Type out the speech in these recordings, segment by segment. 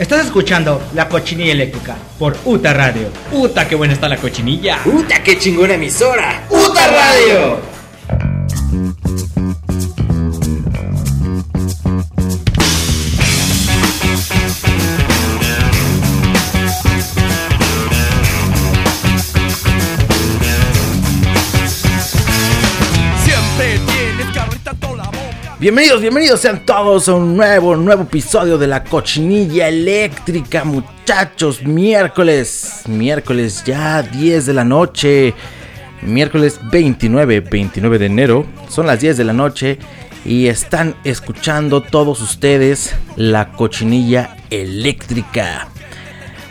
Estás escuchando La Cochinilla Eléctrica por UTA Radio. ¡Uta, qué buena está la cochinilla! ¡Uta, qué chingona emisora! ¡Uta Radio! Bienvenidos, bienvenidos sean todos a un nuevo, nuevo episodio de la cochinilla eléctrica, muchachos. Miércoles, miércoles ya 10 de la noche. Miércoles 29, 29 de enero. Son las 10 de la noche y están escuchando todos ustedes la cochinilla eléctrica.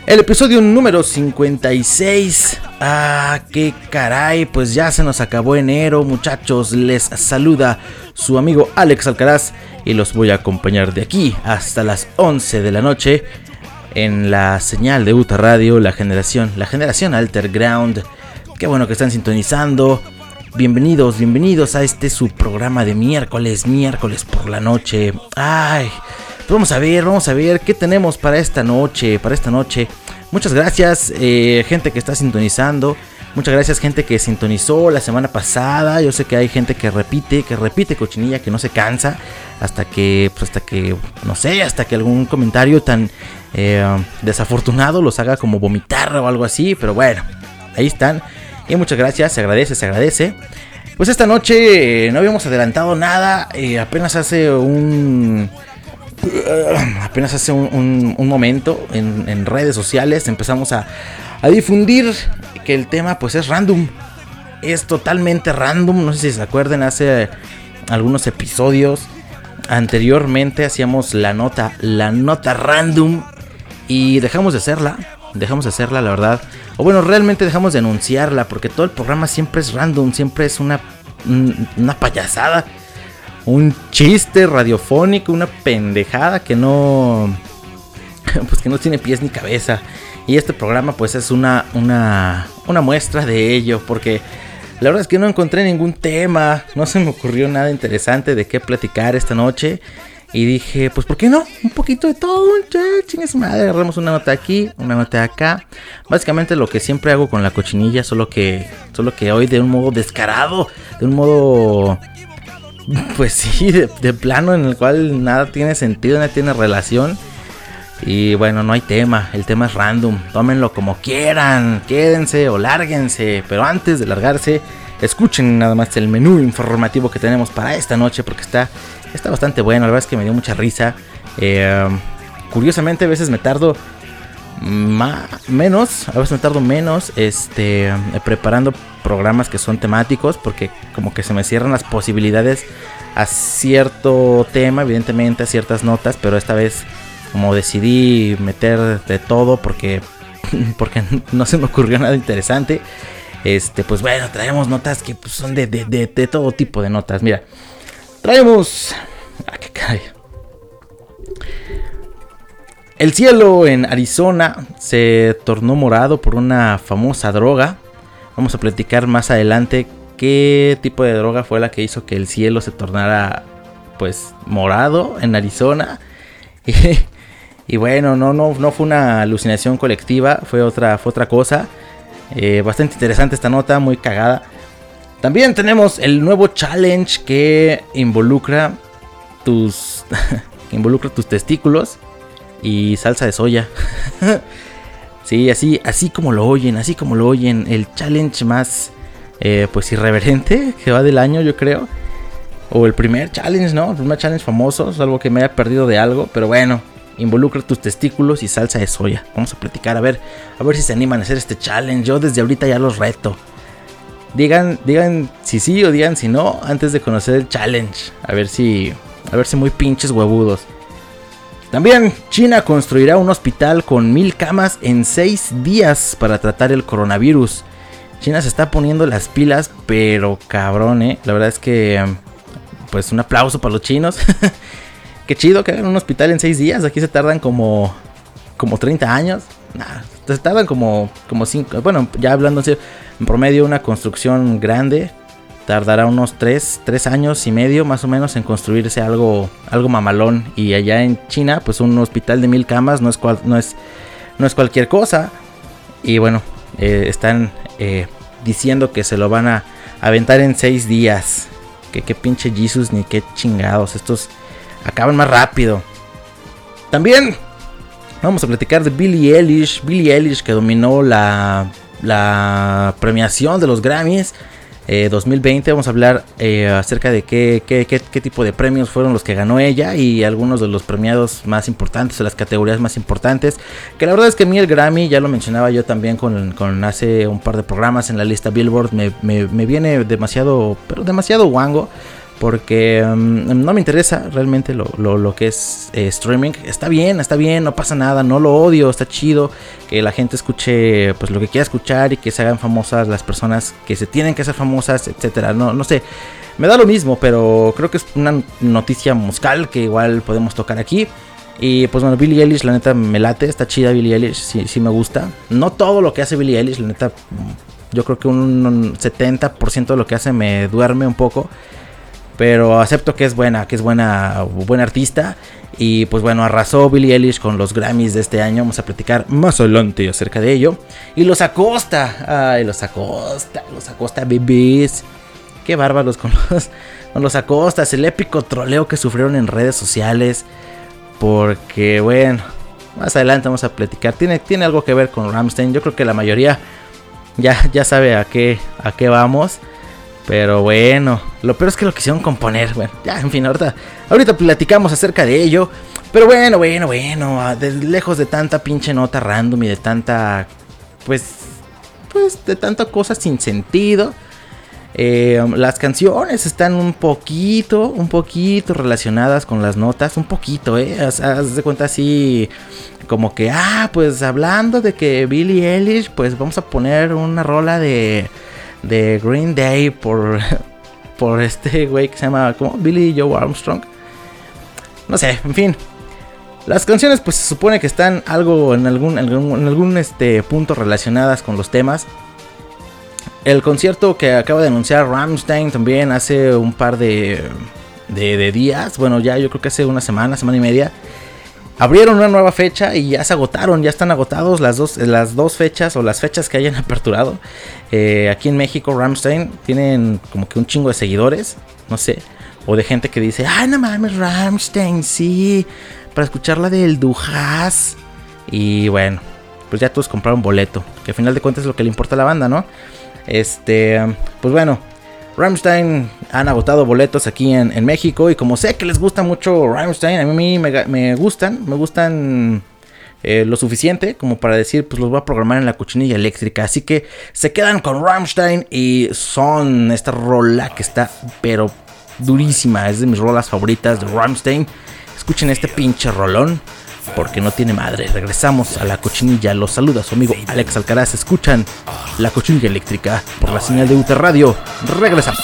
El episodio número 56. Ah, qué caray, pues ya se nos acabó enero, muchachos. Les saluda su amigo Alex Alcaraz y los voy a acompañar de aquí hasta las 11 de la noche en la señal de Uta Radio, la generación, la generación Alterground. Qué bueno que están sintonizando. Bienvenidos, bienvenidos a este su programa de miércoles, miércoles por la noche. Ay, vamos a ver, vamos a ver qué tenemos para esta noche, para esta noche. Muchas gracias, eh, gente que está sintonizando. Muchas gracias, gente que sintonizó la semana pasada. Yo sé que hay gente que repite, que repite cochinilla, que no se cansa. Hasta que, pues hasta que, no sé, hasta que algún comentario tan eh, desafortunado los haga como vomitar o algo así. Pero bueno, ahí están. Y muchas gracias, se agradece, se agradece. Pues esta noche eh, no habíamos adelantado nada. apenas hace un. Apenas hace un, momento en, redes sociales empezamos a, a difundir que el tema pues es random. Es totalmente random. No sé si se acuerdan hace algunos episodios. Anteriormente hacíamos la nota, la nota random. Y dejamos de hacerla. Dejamos de hacerla, la verdad. O bueno, realmente dejamos de anunciarla. Porque todo el programa siempre es random. Siempre es una, un- una payasada. Un chiste radiofónico. Una pendejada que no. Pues que no tiene pies ni cabeza. Y este programa pues es una, una, una muestra de ello. Porque la verdad es que no encontré ningún tema. No se me ocurrió nada interesante de qué platicar esta noche. Y dije, pues, ¿por qué no? Un poquito de todo, su madre. Agarramos una nota aquí, una nota acá. Básicamente lo que siempre hago con la cochinilla, solo que, solo que hoy de un modo descarado, de un modo, pues sí, de, plano en el cual nada tiene sentido, nada tiene relación. Y bueno, no hay tema, el tema es random. Tómenlo como quieran, quédense o lárguense. Pero antes de largarse, escuchen nada más el menú informativo que tenemos para esta noche porque está, está bastante bueno. La verdad es que me dio mucha risa. Eh, curiosamente, a veces me tardo ma- menos, a veces me tardo menos este, preparando programas que son temáticos porque como que se me cierran las posibilidades a cierto tema, evidentemente a ciertas notas, pero esta vez como decidí meter de todo porque porque no se me ocurrió nada interesante. Este, pues bueno, traemos notas que pues, son de, de- de- de todo tipo de notas. Mira, traemos. Ah, qué caray. El cielo en Arizona se tornó morado por una famosa droga. Vamos a platicar más adelante qué tipo de droga fue la que hizo que el cielo se tornara pues morado en Arizona. Y, bueno, no, no, no fue una alucinación colectiva, fue otra, fue otra cosa. Eh, bastante interesante esta nota, muy cagada. También tenemos el nuevo challenge que involucra tus, que involucra tus testículos y salsa de soya. sí, así, así como lo oyen, así como lo oyen, el challenge más, eh, pues irreverente que va del año, yo creo. O el primer challenge, ¿no? El primer challenge famoso, es algo que me haya perdido de algo, pero bueno, involucra tus testículos y salsa de soya. Vamos a platicar, a ver, a ver si se animan a hacer este challenge. Yo desde ahorita ya los reto. Digan, digan si sí o digan si no antes de conocer el challenge. A ver si, a ver si muy pinches huevudos. También China construirá un hospital con mil camas en seis días para tratar el coronavirus. China se está poniendo las pilas, pero cabrón, eh. La verdad es que, pues un aplauso para los chinos. Qué chido que hagan un hospital en seis días. Aquí se tardan como, como 30 años. Nah, se tardan como, como 5. Bueno, ya hablando en en promedio una construcción grande tardará unos 3, años y medio más o menos en construirse algo, algo mamalón. Y allá en China, pues un hospital de mil camas no es, no es, no es cualquier cosa. Y bueno, eh, están eh, diciendo que se lo van a aventar en 6 días. Que qué pinche Jesus ni qué chingados. Estos acaban más rápido. También vamos a platicar de Billie Eilish. Billie Eilish que dominó la, la premiación de los Grammys. 2020 eh, vamos a hablar eh, acerca de qué, qué, qué, tipo de premios fueron los que ganó ella y algunos de los premiados más importantes o las categorías más importantes. Que la verdad es que a mí el Grammy, ya lo mencionaba yo también con, con hace un par de programas en la lista Billboard, me, me, me viene demasiado, pero demasiado guango porque mm, no me interesa realmente lo, que es eh, streaming. Está bien, está bien, no pasa nada, no lo odio, está chido que la gente escuche pues lo que quiera escuchar y que se hagan famosas las personas que se tienen que hacer famosas, etcétera. No, no sé, me da lo mismo, pero creo que es una noticia musical que igual podemos tocar aquí. Y pues bueno, Billie Eilish, la neta me late, está chida Billie Eilish, sí, sí me gusta. No todo lo que hace Billie Eilish, la neta, yo creo que un 70% de lo que hace me duerme un poco. Pero acepto que es buena, que es buena, buena artista. Y pues bueno, arrasó Billie Eilish con los Grammys de este año. Vamos a platicar más adelante acerca de ello. Y los Acosta. Ay, los Acosta. Los Acosta bebés. Qué bárbaros con los, con los Acostas. El épico troleo que sufrieron en redes sociales. Porque bueno, más adelante vamos a platicar. Tiene, tiene algo que ver con Ramstein. Yo creo que la mayoría ya, ya sabe a qué, a qué vamos. Pero bueno, lo peor es que lo quisieron componer. Bueno, ya, en fin, ahorita, ahorita platicamos acerca de ello. Pero bueno, bueno, bueno, de lejos de tanta pinche nota random y de tanta, pues, pues, de tanta cosa sin sentido. Eh, las canciones están un poquito, un poquito relacionadas con las notas, un poquito, ¿eh? Haz, de cuenta así, como que, ah, pues hablando de que Billie Eilish, pues vamos a poner una rola de de Green Day por, por este güey que se llama ¿cómo? Billy Joe Armstrong. No sé, en fin. Las canciones pues se supone que están algo en algún, en algún, este, punto relacionadas con los temas. El concierto que acaba de anunciar Ramstein también hace un par de, de, de días, bueno ya yo creo que hace una semana, semana y media, abrieron una nueva fecha y ya se agotaron, ya están agotados las dos, las dos fechas o las fechas que hayan aperturado. Eh, aquí en México, Ramstein tienen como que un chingo de seguidores, no sé, o de gente que dice, ay, no mames, Ramstein, sí, para escuchar la del Dujas. Y bueno, pues ya todos compraron boleto, que al final de cuentas es lo que le importa a la banda, ¿no? Este, pues bueno, Rammstein han agotado boletos aquí en, México y como sé que les gusta mucho Rammstein, a mí me, gustan, me gustan eh, lo suficiente como para decir, pues los voy a programar en la cochinilla eléctrica. Así que se quedan con Rammstein y son esta rola que está pero durísima, es de mis rolas favoritas de Rammstein. Escuchen este pinche rolón porque no tiene madre. Regresamos a la cochinilla. Los saluda su amigo Alex Alcaraz. Escuchan la cochinilla eléctrica por la señal de UT Radio. Regresamos.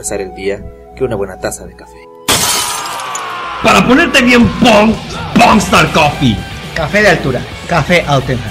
Empezar el día que una buena taza de café. Para ponerte bien Pong, Pongstar Coffee. Café de altura, café Altenra.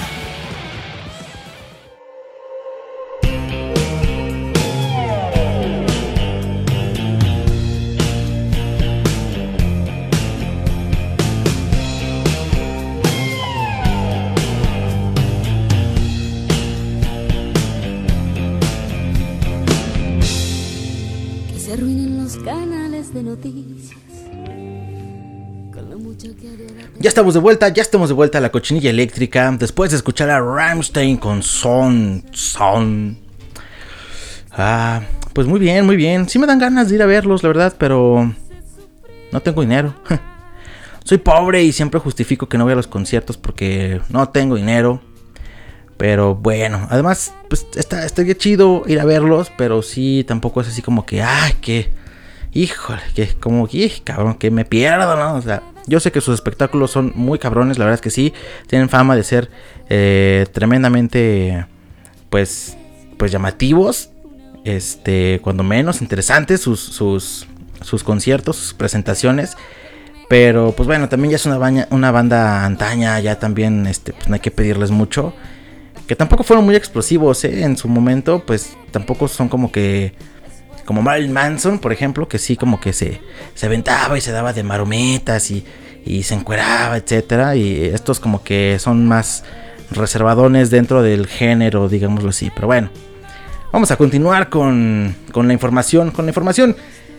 Estamos de vuelta, ya estamos de vuelta a la cochinilla eléctrica. Después de escuchar a Rammstein con Son. Son. Ah, pues muy bien, muy bien. Sí me dan ganas de ir a verlos, la verdad, pero. No tengo dinero. Soy pobre y siempre justifico que no voy a los conciertos porque no tengo dinero. Pero bueno, además, pues está, estaría chido ir a verlos, pero sí, tampoco es así como que, ay, que, híjole, que como que, "Ij, cabrón, que me pierdo, ¿no? O sea, yo sé que sus espectáculos son muy cabrones, la verdad es que sí, tienen fama de ser eh, tremendamente, pues, pues llamativos, este, cuando menos interesantes sus, sus, sus conciertos, sus presentaciones. Pero pues bueno, también ya es una, una banda antaña, ya también este, pues, no hay que pedirles mucho. Que tampoco fueron muy explosivos ¿eh? en su momento, pues tampoco son como que... Como Marilyn Manson, por ejemplo, que sí como que se, se aventaba y se daba de marometas y, y se encueraba, etcétera. Y estos como que son más reservadones dentro del género, digámoslo así. Pero bueno, Vamos a continuar con, con la información. Con la información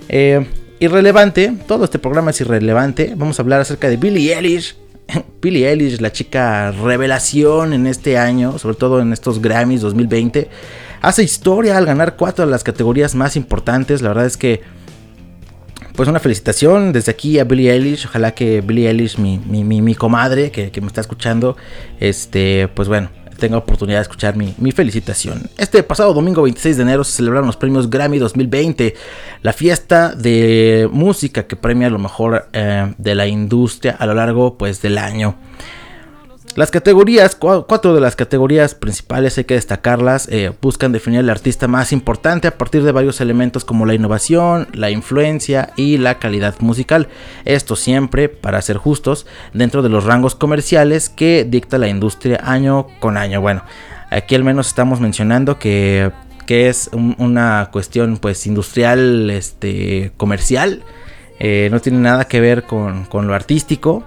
eh, irrelevante. Todo este programa es irrelevante. Vamos a hablar acerca de Billie Eilish. Billie Eilish, la chica revelación en este año, sobre todo en estos Grammys 2020. Hace historia al ganar cuatro de las categorías más importantes. La verdad es que, pues una felicitación desde aquí a Billie Eilish. Ojalá que Billie Eilish, mi, mi, mi- comadre que, que me está escuchando, este, pues bueno, tenga oportunidad de escuchar mi, mi, felicitación. Este pasado domingo 26 de enero se celebraron los premios Grammy 2020, la fiesta de música que premia lo mejor eh, de la industria a lo largo pues, del año. Las categorías, cuatro de las categorías principales hay que destacarlas, eh, buscan definir el artista más importante a partir de varios elementos como la innovación, la influencia y la calidad musical. Esto siempre, para ser justos, dentro de los rangos comerciales que dicta la industria año con año. Bueno, aquí al menos estamos mencionando que, es una cuestión pues industrial, este, comercial. Eh, no tiene nada que ver con, con lo artístico.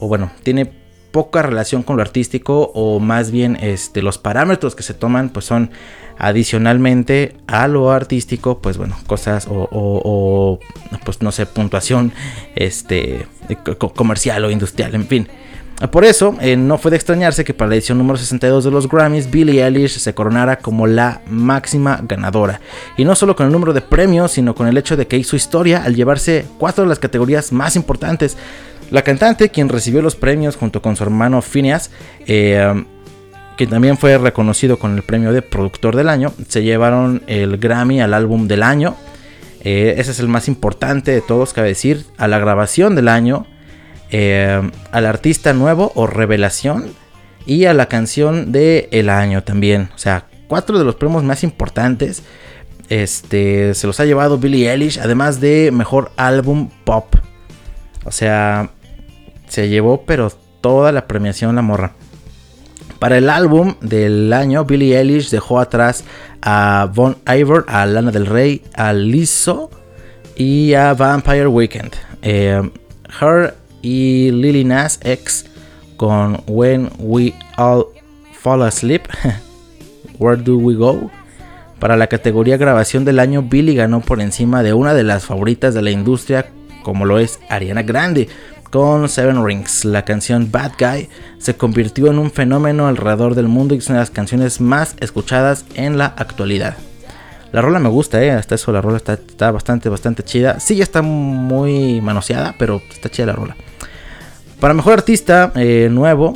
O bueno, tiene poca relación con lo artístico o más bien este, los parámetros que se toman pues son adicionalmente a lo artístico pues bueno cosas o, pues no sé puntuación este comercial o industrial en fin por eso, eh, no fue de extrañarse que para la edición número 62 de los Grammys, Billie Eilish se coronara como la máxima ganadora. Y no solo con el número de premios, sino con el hecho de que hizo historia al llevarse cuatro de las categorías más importantes, la cantante, quien recibió los premios junto con su hermano Phineas, eh, que también fue reconocido con el premio de productor del año, se llevaron el Grammy al álbum del año. Eh, ese es el más importante de todos, cabe decir, a la grabación del año, eh, al artista nuevo o revelación y a la canción del el año también. O sea, cuatro de los premios más importantes. Este, se los ha llevado Billie Eilish, además de mejor álbum pop. O sea, se llevó pero toda la premiación la morra. Para el álbum del año, Billie Eilish dejó atrás a Von Iver, a Lana del Rey, a Lizzo y a Vampire Weekend. Eh, Her y Lily Nas X con When We All Fall Asleep, Where Do We Go? Para la categoría grabación del año, Billie ganó por encima de una de las favoritas de la industria, como lo es Ariana Grande, con Seven Rings. La canción Bad Guy se convirtió en un fenómeno alrededor del mundo y es una de las canciones más escuchadas en la actualidad. La rola me gusta, eh, hasta eso la rola está, bastante, bastante chida. Sí, ya está muy manoseada, pero está chida la rola. Para mejor artista eh, nuevo,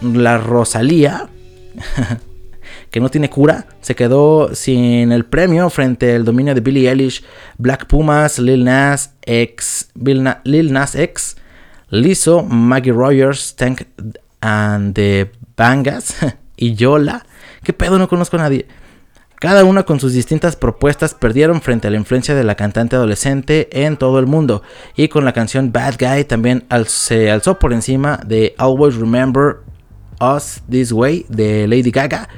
la Rosalía, que no tiene cura, se quedó sin el premio frente al dominio de Billie Eilish, Black Pumas, Lil Nas X, Lil Nas X Lizzo, Maggie Rogers, Tank and the Bangas y Yola. ¿Qué pedo? No conozco a nadie. Cada una con sus distintas propuestas perdieron frente a la influencia de la cantante adolescente en todo el mundo. Y con la canción Bad Guy también se alzó por encima de Always Remember Us This Way de Lady Gaga.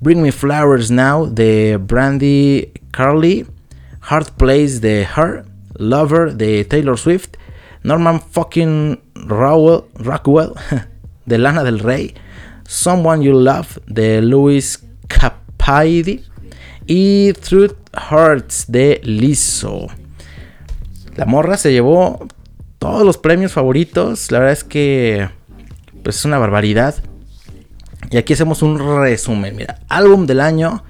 Bring Me Flowers Now de Brandy Carly. Hard Place de Her. Lover de Taylor Swift. Norman fucking Rockwell de Lana del Rey, Someone You Love de Louis Capaldi y Truth Hurts de Lizzo. La morra se llevó todos los premios favoritos. La verdad es que pues es una barbaridad. Y aquí hacemos un resumen. Mira, álbum del año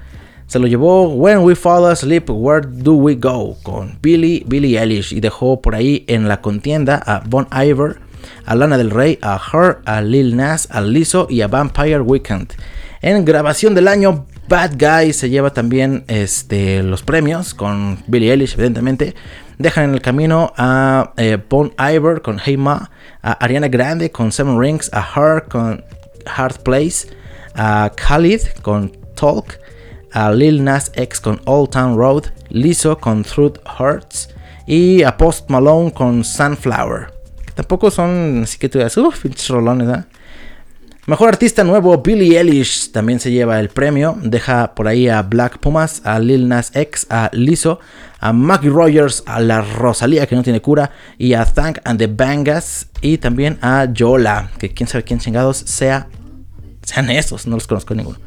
se lo llevó When We Fall Asleep, Where Do We Go con Billy, Billy Eilish y dejó por ahí en la contienda a Bon Iver, a Lana del Rey, a Her, a Lil Nas, a Lizzo y a Vampire Weekend. En grabación del año, Bad Guy se lleva también este, los premios con Billy Eilish, evidentemente. Dejan en el camino a eh, Bon Iver con Hey Ma, a Ariana Grande con Seven Rings, a Her con Hard Place, a Khalid con Talk a Lil Nas X con Old Town Road, Lizzo con Truth Hurts y a Post Malone con Sunflower. tampoco son así que tú digas, uff, pinches rolones, ¿eh? Mejor artista nuevo, Billie Eilish también se lleva el premio. Deja por ahí a Black Pumas, a Lil Nas X, a Lizzo, a Maggie Rogers, a la Rosalía que no tiene cura, y a Thank and the Bangas, y también a Yola, que quién sabe quién chingados sea, sean esos, no los conozco ninguno.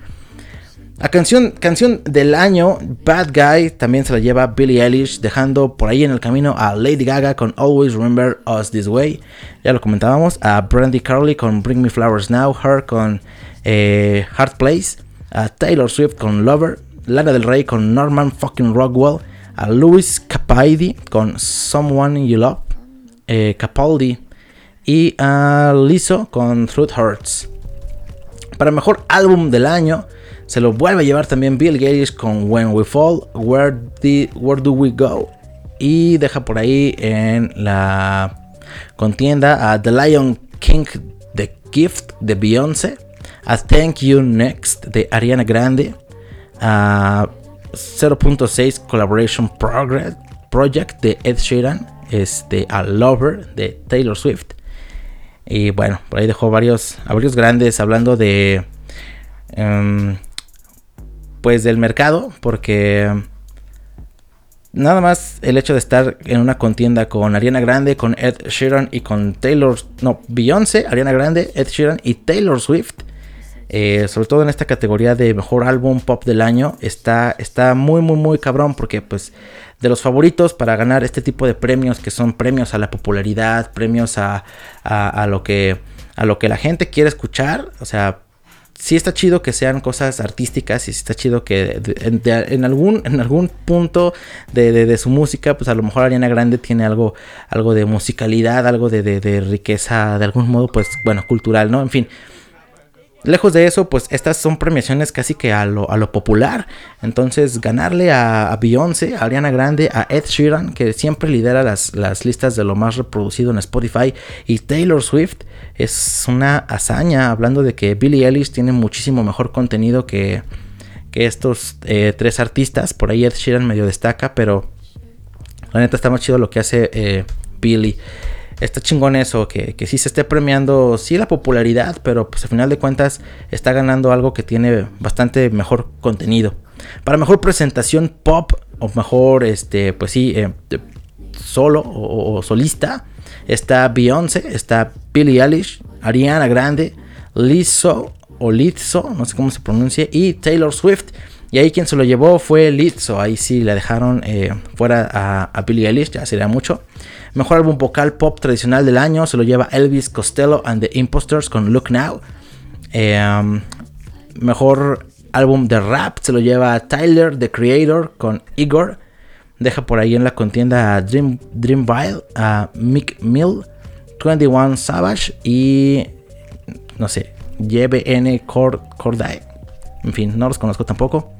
La canción, canción del año, Bad Guy, también se la lleva Billie Eilish, dejando por ahí en el camino a Lady Gaga con Always Remember Us This Way. Ya lo comentábamos. A Brandy Carly con Bring Me Flowers Now. Her con eh, Hard Place. A Taylor Swift con Lover. Lana del Rey con Norman fucking Rockwell. A Louis Capaldi con Someone You Love. Eh, Capaldi. Y a Lizzo con Truth Hurts. Para mejor álbum del año, se lo vuelve a llevar también Bill Gates con When We Fall, Where, Where Do We Go. Y deja por ahí en la contienda a The Lion King, The Gift de Beyoncé, a Thank You Next de Ariana Grande, a 0.6 Collaboration Project de Ed Sheeran, este, a Lover de Taylor Swift. Y bueno, por ahí dejó varios, varios grandes hablando de... Em, pues del mercado, porque nada más el hecho de estar en una contienda con Ariana Grande, con Ed Sheeran y con Taylor, no, Beyoncé, Ariana Grande, Ed Sheeran y Taylor Swift, eh, sobre todo en esta categoría de mejor álbum pop del año, está, está muy, muy, muy cabrón porque pues de los favoritos para ganar este tipo de premios que son premios a la popularidad, premios a, a lo que a lo que la gente quiere escuchar, o sea, sí está chido que sean cosas artísticas y sí está chido que en, algún, en algún punto de, su música, pues a lo mejor Ariana Grande tiene algo, algo de musicalidad, algo de, de riqueza, de algún modo, pues bueno, cultural, ¿no? En fin, Lejos de eso, pues estas son premiaciones casi que a lo, a lo popular. Entonces, ganarle a, Beyoncé, a Ariana Grande, a Ed Sheeran, que siempre lidera las, las, listas de lo más reproducido en Spotify, y Taylor Swift, es una hazaña. Hablando de que Billie Eilish tiene muchísimo mejor contenido que, que estos eh, tres artistas. Por ahí Ed Sheeran medio destaca, pero la neta está más chido lo que hace eh, Billie está chingón eso, que, que sí se esté premiando, sí la popularidad, pero pues al final de cuentas está ganando algo que tiene bastante mejor contenido. Para mejor presentación pop o mejor, este, pues sí, eh, solo o, solista, está Beyoncé, está Billie Eilish, Ariana Grande, Lizzo o Lizzo, no sé cómo se pronuncia, y Taylor Swift. Y ahí quien se lo llevó fue Lizzo. Ahí sí le dejaron eh, fuera a, a Billie Eilish, ya sería mucho. Mejor álbum vocal pop tradicional del año se lo lleva Elvis Costello and the Imposters con Look Now. Em, mejor álbum de rap se lo lleva Tyler, The Creator con Igor. Deja por ahí en la contienda a Dream, Dreamville, a Mick Mill, 21 Savage y no sé, JBN Corday. En fin, no los conozco tampoco.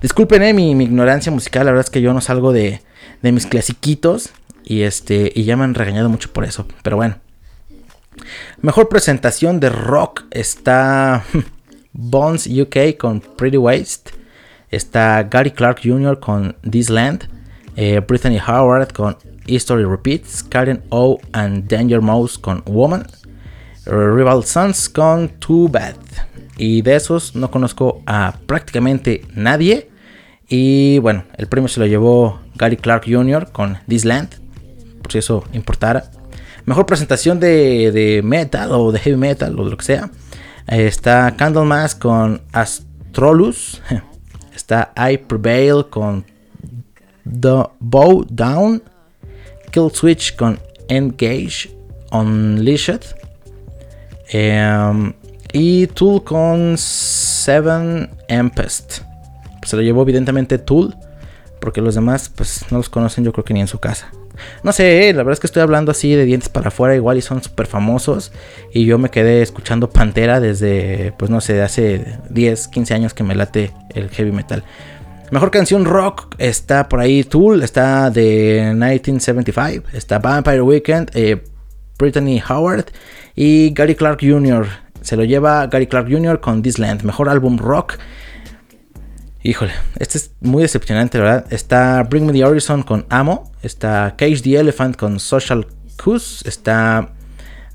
Disculpen eh, mi, ignorancia musical, la verdad es que yo no salgo de, de mis clasiquitos. Y este. Y ya me han regañado mucho por eso. Pero bueno. Mejor presentación de rock está Bones UK con Pretty Waste. Está Gary Clark Jr. con This Land. Eh, Brittany Howard con History Repeats. Karen O and Danger Mouse con Woman. Rival Sons con Too Bad. Y de esos no conozco a prácticamente nadie. Y bueno, el premio se lo llevó Gary Clark Jr. con This Land por si eso importara. Mejor presentación de, metal o de heavy metal o lo que sea. Está Candlemas con Astrolus. Está I Prevail con The Bow Down. Kill Switch con Engage Unleashed. Em, y Tool con Seven Empest. Se lo llevó evidentemente Tool. Porque los demás pues no los conocen yo creo que ni en su casa. No sé, la verdad es que estoy hablando así de dientes para afuera igual y son súper famosos. Y yo me quedé escuchando Pantera desde, pues no sé, hace 10, 15 años que me late el heavy metal. Mejor canción rock está por ahí Tool, está de 1975, está Vampire Weekend, eh, Brittany Howard y Gary Clark Jr. Se lo lleva Gary Clark Jr. con This Land. Mejor álbum rock Híjole, este es muy decepcionante, ¿verdad? Está Bring Me the Horizon con Amo. Está Cage the Elephant con Social Cues. Está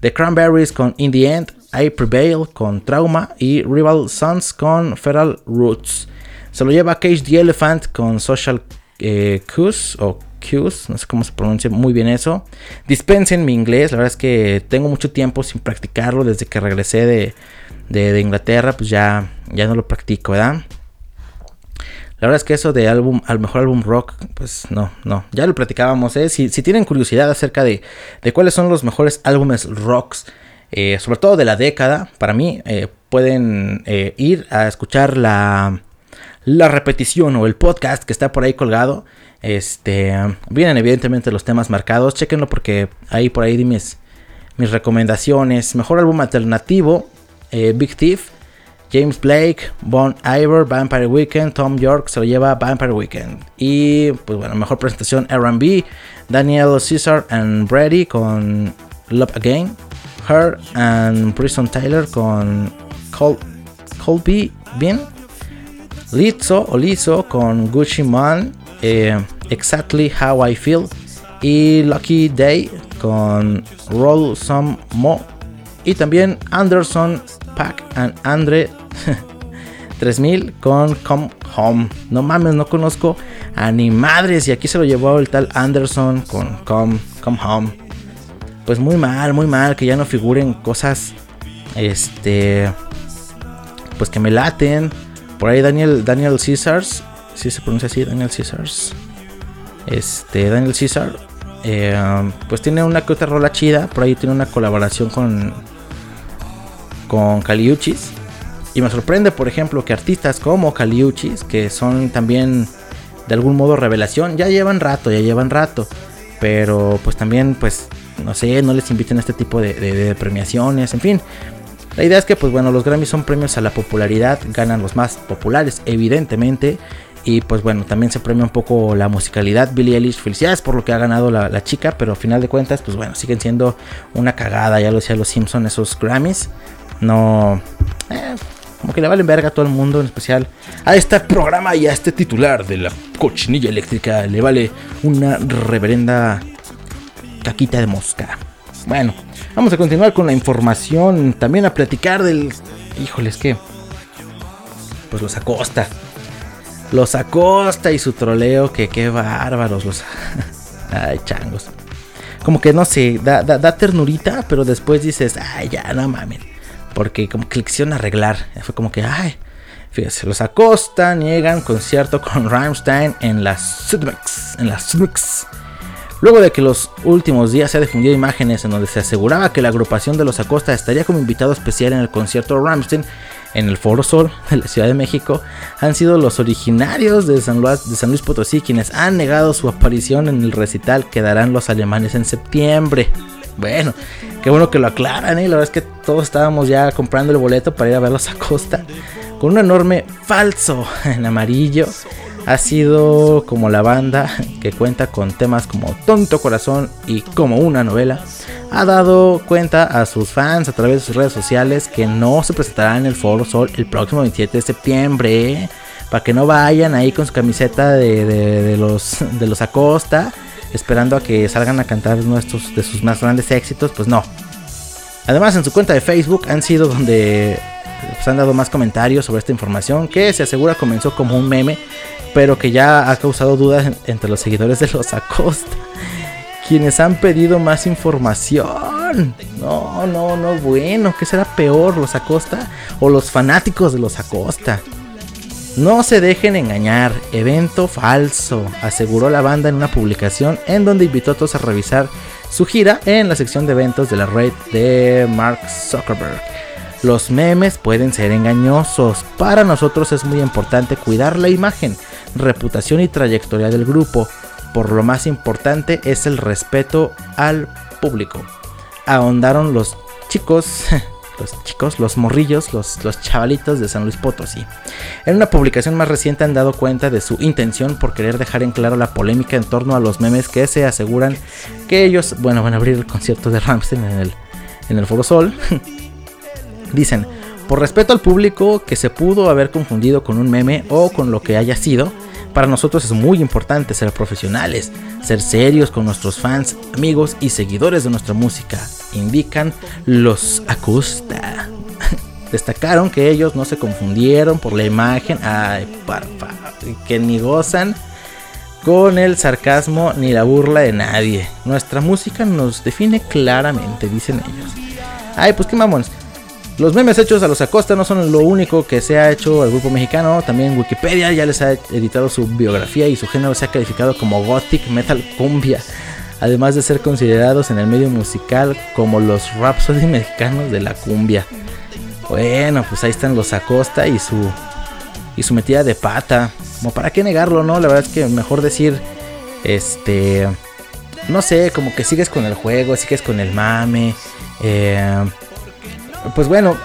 The Cranberries con In the End. I Prevail con Trauma. Y Rival Sons con Feral Roots. Se lo lleva Cage the Elephant con Social eh, Cues o Cues. No sé cómo se pronuncia muy bien eso. Dispensen mi inglés. La verdad es que tengo mucho tiempo sin practicarlo. Desde que regresé de, de, de Inglaterra, pues ya, ya no lo practico, ¿verdad? La verdad es que eso de álbum, al mejor álbum rock, pues no, no. Ya lo platicábamos, ¿eh? Si, tienen curiosidad acerca de, cuáles son los mejores álbumes rocks, eh, sobre todo de la década, para mí, eh, pueden eh, ir a escuchar la, la repetición o el podcast que está por ahí colgado. Este, vienen evidentemente los temas marcados, chequenlo porque ahí por ahí di mis, mis recomendaciones. Mejor álbum alternativo, Big Thief James Blake, Bon Iver, Vampire Weekend, Tom York se lo lleva Vampire Weekend. Y pues bueno, mejor presentación RB, Daniel Caesar and Brady con Love Again, Her and Briston Tyler con Col Colby Bien, Lizzo o Lizzo con Gucci Man, eh, Exactly How I Feel y Lucky Day con Roll Some Mo y también Anderson Pack and Andre 3000 con Come Home. No mames, no conozco a ni madres. Y aquí se lo llevó el tal Anderson con Come, Come Home. Pues muy mal, muy mal que ya no figuren cosas. Este. Pues que me laten. Por ahí Daniel, Daniel Caesars. Si se pronuncia así, Daniel Caesars. Este, Daniel Caesar. Eh, pues tiene una que otra rola chida. Por ahí tiene una colaboración con. Con Caliuchis. Y me sorprende, por ejemplo, que artistas como Caliuchis, que son también de algún modo revelación, ya llevan rato, ya llevan rato. Pero pues también, pues, no sé, no les inviten a este tipo de, premiaciones, en fin. La idea es que, pues bueno, los Grammys son premios a la popularidad, ganan los más populares, evidentemente. Y pues bueno, también se premia un poco la musicalidad. Billie Eilish, felicidades por lo que ha ganado la, chica, pero a final de cuentas, pues bueno, siguen siendo una cagada, ya lo decía los Simpsons, esos Grammys. No, eh, como que le valen verga a todo el mundo, en especial a este programa y a este titular de la cochinilla eléctrica. Le vale una reverenda caquita de mosca. Bueno, vamos a continuar con la información. También a platicar del. Híjoles, que. Pues los Acosta. Los Acosta y su troleo, que qué bárbaros los. ay, changos. Como que no sé, da, da ternurita, pero después dices, ay, ya, no mames. Porque como que le arreglar. Fue como que, ay, fíjese, los Acosta niegan concierto con Rammstein en la Sudmix. En la Sudmix. Luego de que los últimos días se ha difundido imágenes en donde se aseguraba que la agrupación de los Acosta estaría como invitado especial en el concierto Rammstein en el Foro Sol de la Ciudad de México, han sido los originarios de San, Luis, Potosí quienes han negado su aparición en el recital que darán los alemanes en septiembre. Bueno, qué bueno que lo aclaran, ¿eh? La verdad es que todos estábamos ya comprando el boleto para ir a verlos a costa. Con un enorme falso en amarillo. Ha sido como la banda que cuenta con temas como Tonto Corazón y como una novela. Ha dado cuenta a sus fans a través de sus redes sociales que no se presentará en el Foro Sol el próximo 27 de septiembre. ¿eh? Para que no vayan ahí con su camiseta de, los, de los Acosta esperando a que salgan a cantar nuestros de sus más grandes éxitos, pues no. Además, en su cuenta de Facebook han sido donde pues, han dado más comentarios sobre esta información que se asegura comenzó como un meme, pero que ya ha causado dudas entre los seguidores de los Acosta, quienes han pedido más información. No, no, no, bueno, ¿qué será peor, los Acosta o los fanáticos de los Acosta? No se dejen engañar, evento falso, aseguró la banda en una publicación en donde invitó a todos a revisar su gira en la sección de eventos de la red de Mark Zuckerberg. Los memes pueden ser engañosos, para nosotros es muy importante cuidar la imagen, reputación y trayectoria del grupo, por lo más importante es el respeto al público. Ahondaron los chicos los chicos, los morrillos, los, los chavalitos de San Luis Potosí. En una publicación más reciente han dado cuenta de su intención por querer dejar en claro la polémica en torno a los memes que se aseguran que ellos, bueno, van a abrir el concierto de Ramstein en el, en el Foro Sol. Dicen, por respeto al público que se pudo haber confundido con un meme o con lo que haya sido, para nosotros es muy importante ser profesionales, ser serios con nuestros fans, amigos y seguidores de nuestra música, indican los Acosta. Destacaron que ellos no se confundieron por la imagen, ay, que ni gozan con el sarcasmo ni la burla de nadie. Nuestra música nos define claramente, dicen ellos. Ay, pues qué mamones. Los memes hechos a los Acosta no son lo único que se ha hecho al grupo mexicano. También Wikipedia ya les ha editado su biografía y su género se ha calificado como gothic metal cumbia. Además de ser considerados en el medio musical como los Rhapsody mexicanos de la cumbia. Bueno, pues ahí están los Acosta y su y su metida de pata. Como para qué negarlo, ¿no? La verdad es que mejor decir este no sé, como que sigues con el juego, sigues con el mame. Eh, pues bueno,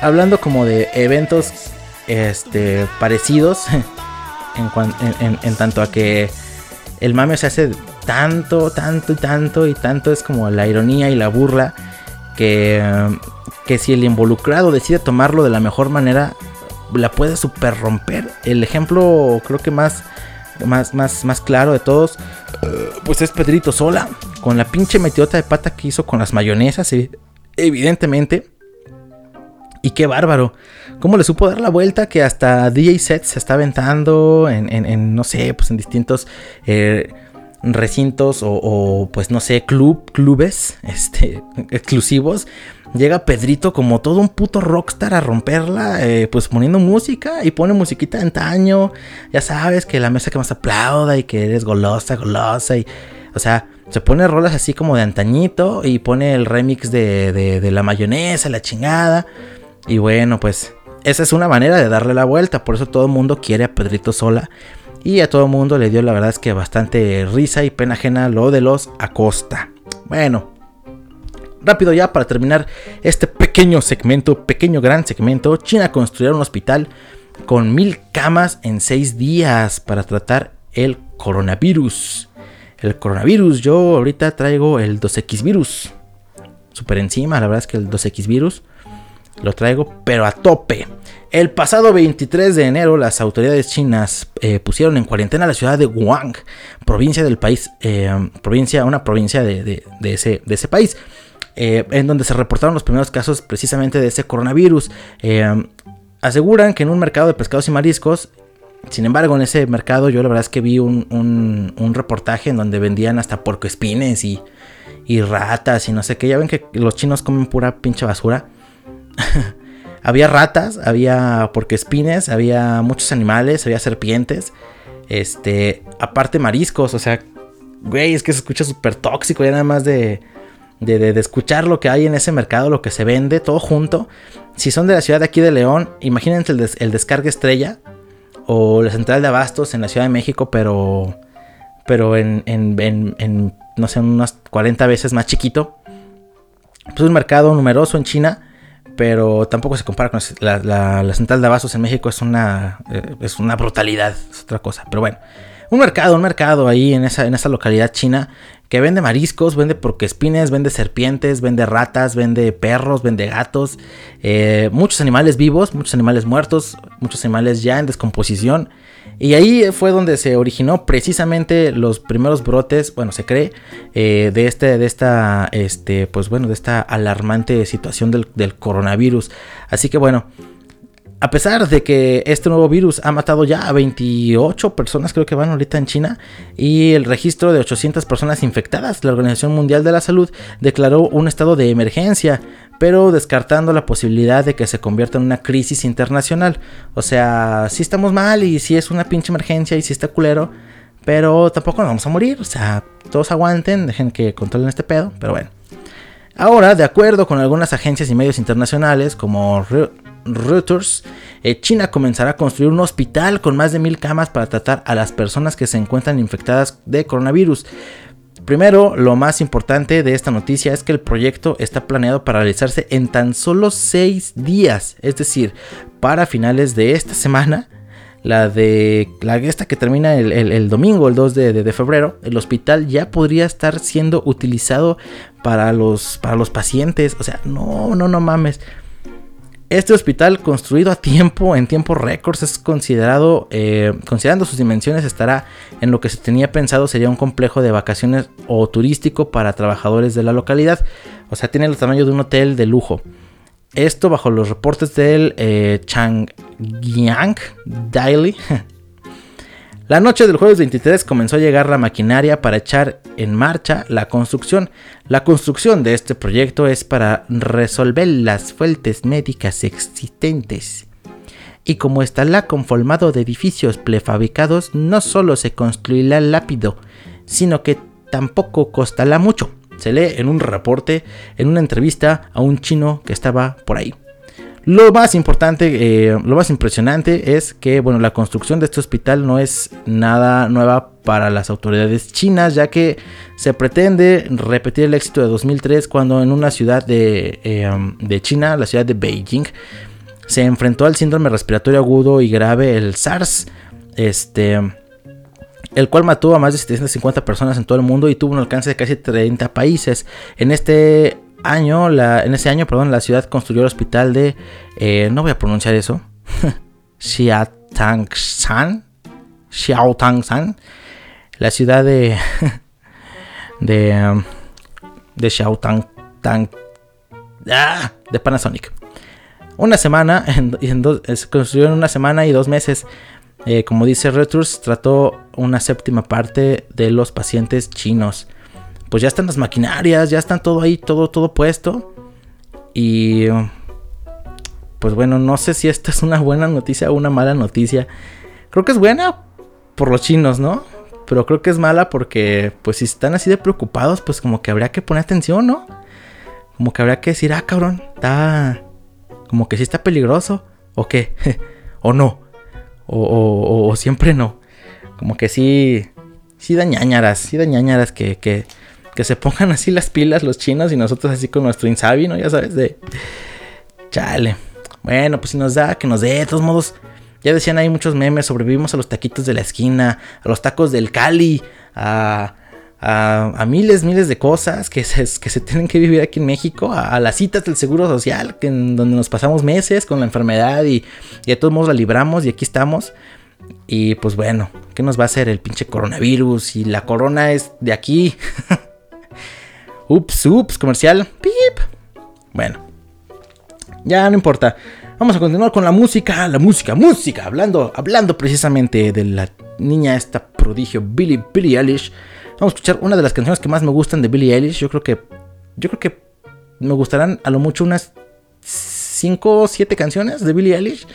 hablando como de eventos este, parecidos, en, en, tanto a que el mame se hace tanto, tanto y tanto y tanto, es como la ironía y la burla, que, que si el involucrado decide tomarlo de la mejor manera, la puede super romper. El ejemplo creo que más, más, más, más claro de todos, pues es Pedrito Sola, con la pinche metiota de pata que hizo con las mayonesas, evidentemente. Y qué bárbaro. ¿Cómo le supo dar la vuelta que hasta DJ Sets se está aventando en, no sé, pues en distintos eh, recintos o, pues no sé, club, clubes este, exclusivos? Llega Pedrito como todo un puto rockstar a romperla, eh, pues poniendo música y pone musiquita de antaño. Ya sabes que la mesa que más aplauda y que eres golosa, golosa y... O sea, se pone rolas así como de antañito y pone el remix de, de la mayonesa, la chingada. Y bueno, pues esa es una manera de darle la vuelta. Por eso todo el mundo quiere a Pedrito Sola. Y a todo el mundo le dio la verdad es que bastante risa y pena ajena lo de los Acosta. Bueno, rápido ya para terminar este pequeño segmento, pequeño gran segmento. China construirá un hospital con mil camas en seis días para tratar el coronavirus. El coronavirus, yo ahorita traigo el 2X virus. Super encima, la verdad es que el 2X virus lo traigo, pero a tope. El pasado 23 de enero, las autoridades chinas eh, pusieron en cuarentena la ciudad de Wuhan, provincia del país, eh, provincia, una provincia de, ese, país, eh, en donde se reportaron los primeros casos precisamente de ese coronavirus. aseguran que en un mercado de pescados y mariscos, sin embargo, en ese mercado yo la verdad es que vi un, un, reportaje en donde vendían hasta porcoespines y, y ratas y no sé qué. Ya ven que los chinos comen pura pinche basura. había ratas, había porquespines, había muchos animales, había serpientes. Este, aparte mariscos, o sea, güey, es que se escucha súper tóxico ya nada más de, de, escuchar lo que hay en ese mercado, lo que se vende, todo junto. Si son de la ciudad de aquí de León, imagínense el, el descarga estrella o la central de abastos en la Ciudad de México, pero, pero en, en, en no sé, unas 40 veces más chiquito. Pues un mercado numeroso en China pero tampoco se compara con la, central de abastos en México, es una, eh, es una brutalidad, es otra cosa. Pero bueno, un mercado, un mercado ahí en esa, en esa localidad china que vende mariscos, vende porquespines, vende serpientes, vende ratas, vende perros, vende gatos, eh, muchos animales vivos, muchos animales muertos, muchos animales ya en descomposición. Y ahí fue donde se originó precisamente los primeros brotes, bueno, se cree, eh, de, este, de esta, este, pues bueno, de esta alarmante situación del, del coronavirus. Así que bueno, a pesar de que este nuevo virus ha matado ya a 28 personas, creo que van ahorita en China, y el registro de 800 personas infectadas, la Organización Mundial de la Salud declaró un estado de emergencia, pero descartando la posibilidad de que se convierta en una crisis internacional. O sea, si estamos mal y si es una pinche emergencia y si está culero, pero tampoco nos vamos a morir. O sea, todos aguanten, dejen que controlen este pedo, pero bueno. Ahora, de acuerdo con algunas agencias y medios internacionales como Reuters, eh, China comenzará a construir un hospital con más de mil camas para tratar a las personas que se encuentran infectadas de coronavirus. Primero, lo más importante de esta noticia es que el proyecto está planeado para realizarse en tan solo seis días, es decir, para finales de esta semana. La de la esta que termina el, domingo, el 2 de, de, febrero, el hospital ya podría estar siendo utilizado para los, para los pacientes. O sea, no, no, no mames. Este hospital, construido a tiempo, en tiempo récords, es considerado, eh, considerando sus dimensiones, estará en lo que se tenía pensado sería un complejo de vacaciones o turístico para trabajadores de la localidad. O sea, tiene el tamaño de un hotel de lujo. Esto bajo los reportes del eh, Changyang Daily, La noche del jueves 23 comenzó a llegar la maquinaria para echar en marcha la construcción. La construcción de este proyecto es para resolver las fuentes médicas existentes. Y como está la conformado de edificios prefabricados, no solo se construirá lápido, sino que tampoco costará mucho. Se lee en un reporte, en una entrevista a un chino que estaba por ahí. Lo más importante, eh, lo más impresionante es que, bueno, la construcción de este hospital no es nada nueva para las autoridades chinas, ya que se pretende repetir el éxito de 2003 cuando en una ciudad de, eh, de China, la ciudad de Beijing, se enfrentó al síndrome respiratorio agudo y grave, el SARS, este, el cual mató a más de 750 personas en todo el mundo y tuvo un alcance de casi 30 países. En este año, en ese año, perdón, la ciudad construyó el hospital de, eh, no voy a pronunciar eso, Xiaotangsan, Xiaotangsan, la ciudad de, de, um, de Xiaotang, ah, de Panasonic. Una semana, en, en dos, se construyó en una semana y dos meses. Eh, como dice Reuters, trató una séptima parte de los pacientes chinos. Pues ya están las maquinarias, ya están todo ahí, todo, todo puesto. Y pues bueno, no sé si esta es una buena noticia o una mala noticia. Creo que es buena por los chinos, ¿no? Pero creo que es mala porque, pues si están así de preocupados, pues como que habría que poner atención, ¿no? Como que habría que decir, ah, cabrón, está... Como que sí está peligroso. ¿O qué? ¿O no? O, siempre no. Como que sí... Sí dañañaras, sí dañañaras que, que, que se pongan así las pilas los chinos y nosotros así con nuestro insabi, ¿no? Ya sabes, de... Chale. Bueno, pues si nos da, que nos dé. De todos modos, ya decían ahí muchos memes. Sobrevivimos a los taquitos de la esquina, a los tacos del Cali, a, a, miles, miles de cosas que se, que se tienen que vivir aquí en México, a, las citas del Seguro Social, que en donde nos pasamos meses con la enfermedad y, y de todos modos la libramos y aquí estamos. Y pues bueno, ¿qué nos va a hacer el pinche coronavirus? Y la corona es de aquí. ups, ups, comercial. Pip. Bueno, ya no importa. Vamos a continuar con la música, la música, música. Hablando, hablando precisamente de la niña esta prodigio Billie, Billie Eilish. Vamos a escuchar una de las canciones que más me gustan de Billie Eilish. Yo creo que, yo creo que me gustarán a lo mucho unas 5 o 7 canciones de Billie Eilish.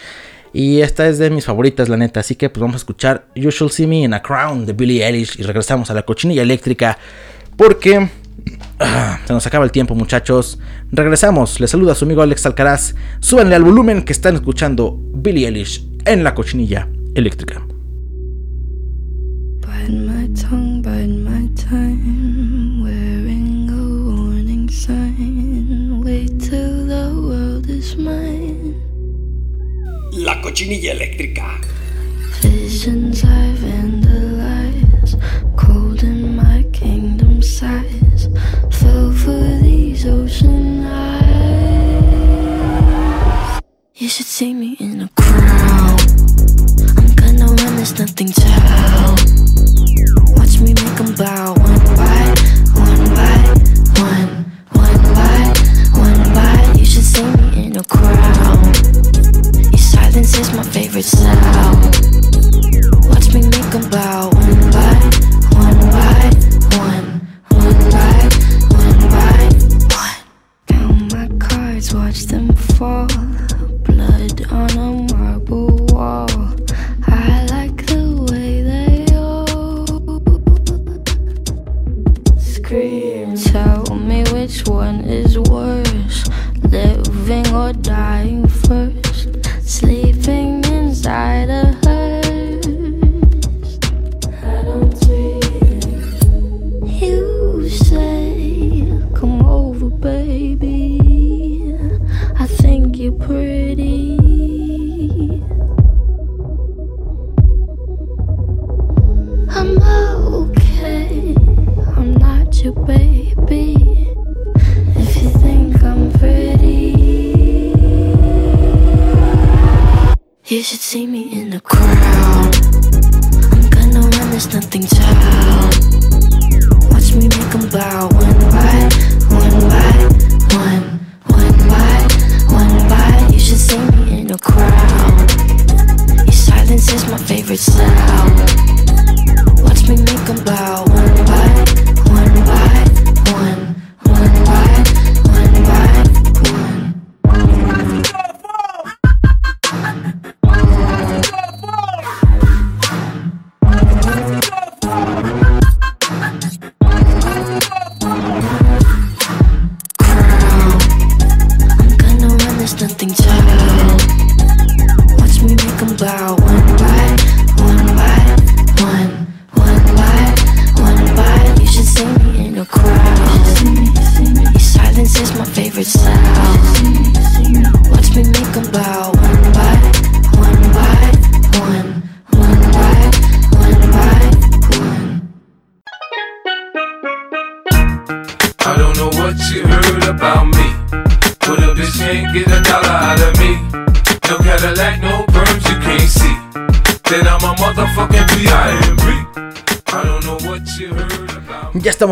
Y esta es de mis favoritas, la neta. Así que pues vamos a escuchar You Should See Me in a Crown de Billie Eilish. Y regresamos a la cochinilla eléctrica. Porque se nos acaba el tiempo, muchachos. Regresamos. Les saluda su amigo Alex Alcaraz. Súbanle al volumen que están escuchando Billie Eilish en la cochinilla eléctrica. Bite my tongue, You should see me in a crowd. I'm gonna run. Watch me make them bow one by one by one, one by one by. You should see me in a crowd. Your silence is my favorite sound. Watch me make them bow one is worse, living or dying first. You should see me in the crowd. I'm gonna run, there's nothing to. Watch me make them bow one by one by one, one by one by. You should see me in a crowd. Your silence is my favorite sound.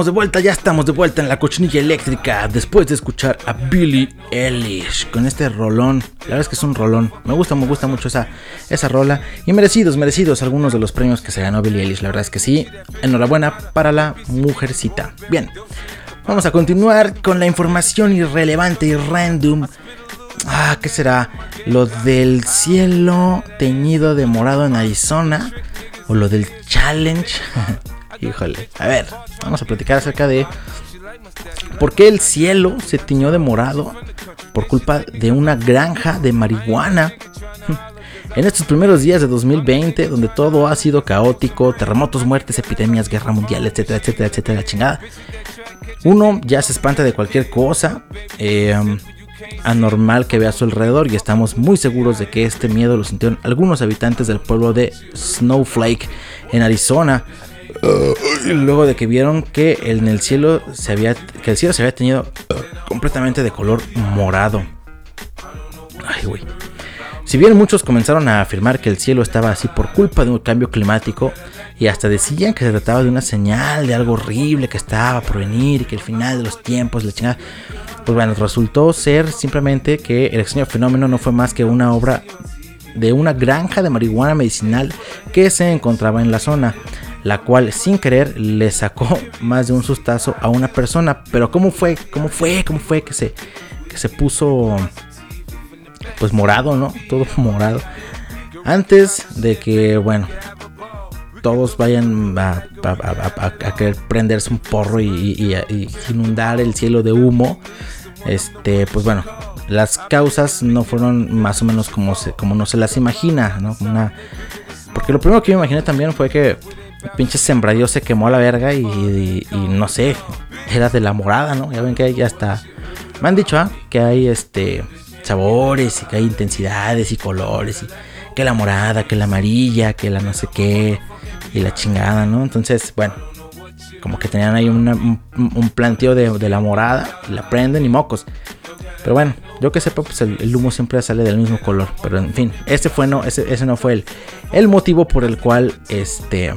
De vuelta, ya estamos de vuelta en la cochinilla eléctrica después de escuchar a Billie Eilish con este rolón. La verdad es que es un rolón. Me gusta, me gusta mucho esa, esa rola. Y merecidos, merecidos algunos de los premios que se ganó Billie Eilish. La verdad es que sí. Enhorabuena para la mujercita. Bien, vamos a continuar con la información irrelevante y random. Ah, ¿qué será? Lo del cielo teñido de morado en Arizona. O lo del challenge. Híjole. A ver, vamos a platicar acerca de por qué el cielo se tiñó de morado por culpa de una granja de marihuana. En estos primeros días de 2020, donde todo ha sido caótico, terremotos, muertes, epidemias, guerra mundial, etcétera, etcétera, etcétera, chingada. Uno ya se espanta de cualquier cosa eh, anormal que vea a su alrededor y estamos muy seguros de que este miedo lo sintieron algunos habitantes del pueblo de Snowflake en Arizona. Luego de que vieron que el cielo se había que el cielo se había teñido completamente de color morado. Ay. Si bien muchos comenzaron a afirmar que el cielo estaba así por culpa de un cambio climático y hasta decían que se trataba de una señal de algo horrible que estaba por venir y que el final de los tiempos, la chingada, pues bueno, resultó ser simplemente que el extraño fenómeno no fue más que una obra de una granja de marihuana medicinal que se encontraba en la zona, la cual sin querer le sacó más de un sustazo a una persona. Pero ¿cómo fue? ¿Cómo fue? ¿Cómo fue que se, que se puso pues morado, ¿no? Todo morado. Antes de que, bueno, todos vayan a, a, querer prenderse un porro y, y, inundar el cielo de humo. Este, pues bueno, las causas no fueron más o menos como, se, como no se las imagina, ¿no? Porque lo primero que me imaginé también fue que el pinche sembradío se quemó a la verga y, no sé, era de la morada, ¿no? Ya ven que ya está. Me han dicho, ¿ah? Que hay este sabores y que hay intensidades y colores y que la morada, que la amarilla, que la no sé qué y la chingada, ¿no? Entonces, bueno, como que tenían ahí un, un, planteo de, de, la morada y la prenden y mocos. Pero bueno, yo que sepa, pues el, humo siempre sale del mismo color. Pero en fin, ese fue no, ese, no fue el, el motivo por el cual este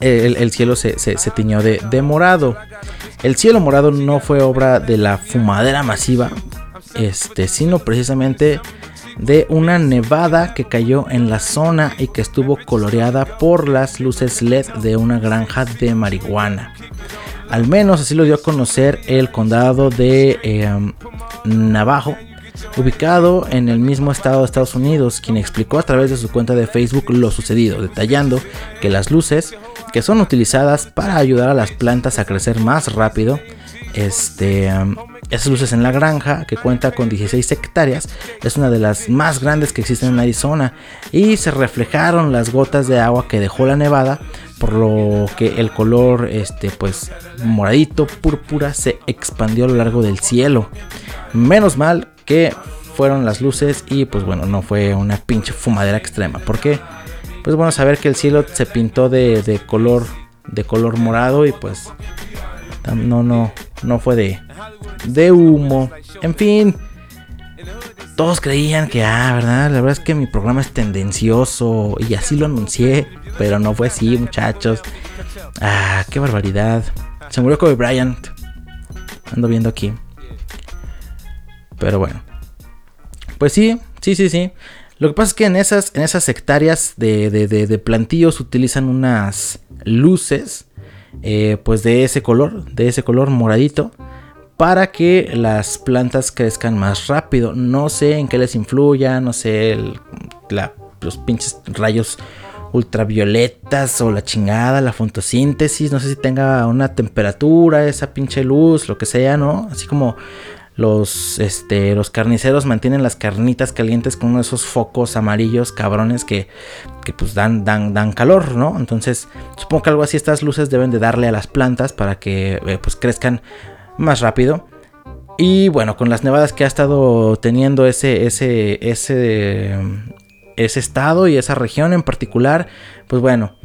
el, el cielo se, se, se tiñó de, de morado. El cielo morado no fue obra de la fumadera masiva, este, sino precisamente de una nevada que cayó en la zona y que estuvo coloreada por las luces LED de una granja de marihuana. Al menos así lo dio a conocer el condado de eh, Navajo, ubicado en el mismo estado de Estados Unidos, quien explicó a través de su cuenta de Facebook lo sucedido, detallando que las luces que son utilizadas para ayudar a las plantas a crecer más rápido, este, esas luces en la granja, que cuenta con 16 hectáreas, es una de las más grandes que existen en Arizona y se reflejaron las gotas de agua que dejó la nevada, por lo que el color este pues moradito púrpura se expandió a lo largo del cielo. Menos mal que fueron las luces y pues bueno, no fue una pinche fumadera extrema, porque pues bueno saber que el cielo se pintó de, de color de color morado y pues no no no fue de de humo. En fin, todos creían que, ah, ¿verdad? La verdad es que mi programa es tendencioso y así lo anuncié, pero no fue así, muchachos. Ah, qué barbaridad. Se murió Kobe Bryant. Ando viendo aquí. Pero bueno. Pues sí, sí, sí, sí. Lo que pasa es que en esas, en esas hectáreas de, de, de, de plantillos utilizan unas luces, eh, pues de ese color, de ese color moradito para que las plantas crezcan más rápido. No sé en qué les influya, no sé el, la, los pinches rayos ultravioletas o la chingada, la fotosíntesis, no sé si tenga una temperatura, esa pinche luz, lo que sea, ¿no? Así como los, este, los carniceros mantienen las carnitas calientes con uno de esos focos amarillos cabrones que, que pues dan, dan, dan calor, ¿no? Entonces supongo que algo así estas luces deben de darle a las plantas para que eh, pues crezcan más rápido. Y bueno, con las nevadas que ha estado teniendo ese, ese, ese, ese estado y esa región en particular, pues bueno,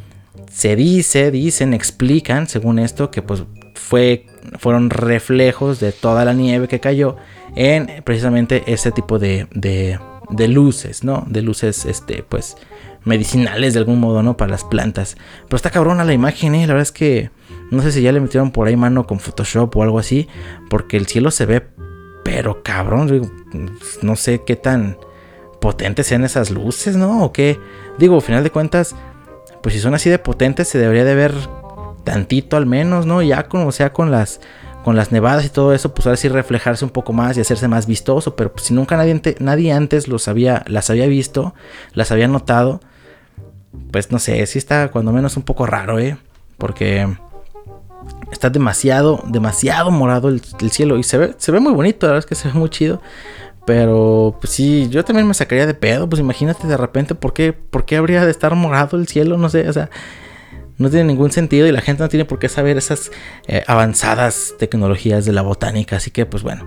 se dice, dicen, explican, según esto, que pues fue, fueron reflejos de toda la nieve que cayó en precisamente ese tipo de, de, de luces, ¿no? De luces, este, pues, medicinales de algún modo, ¿no? Para las plantas. Pero está cabrona la imagen, ¿eh? La verdad es que no sé si ya le metieron por ahí mano con Photoshop o algo así, porque el cielo se ve, pero cabrón, no sé qué tan potentes sean esas luces, ¿no? O qué. Digo, al final de cuentas, pues si son así de potentes, se debería de ver tantito al menos, ¿no? Ya como sea con las con las nevadas y todo eso, pues ahora sí reflejarse un poco más y hacerse más vistoso. Pero pues, si nunca nadie, nadie antes los había, las había visto, las había notado, pues no sé, sí está cuando menos un poco raro, ¿eh? Porque está demasiado, demasiado morado el, cielo y se ve, se ve muy bonito, la verdad es que se ve muy chido. Pero pues sí, yo también me sacaría de pedo, pues imagínate de repente por qué, por qué habría de estar morado el cielo, no sé, o sea, no tiene ningún sentido y la gente no tiene por qué saber esas eh, avanzadas tecnologías de la botánica. Así que, pues bueno,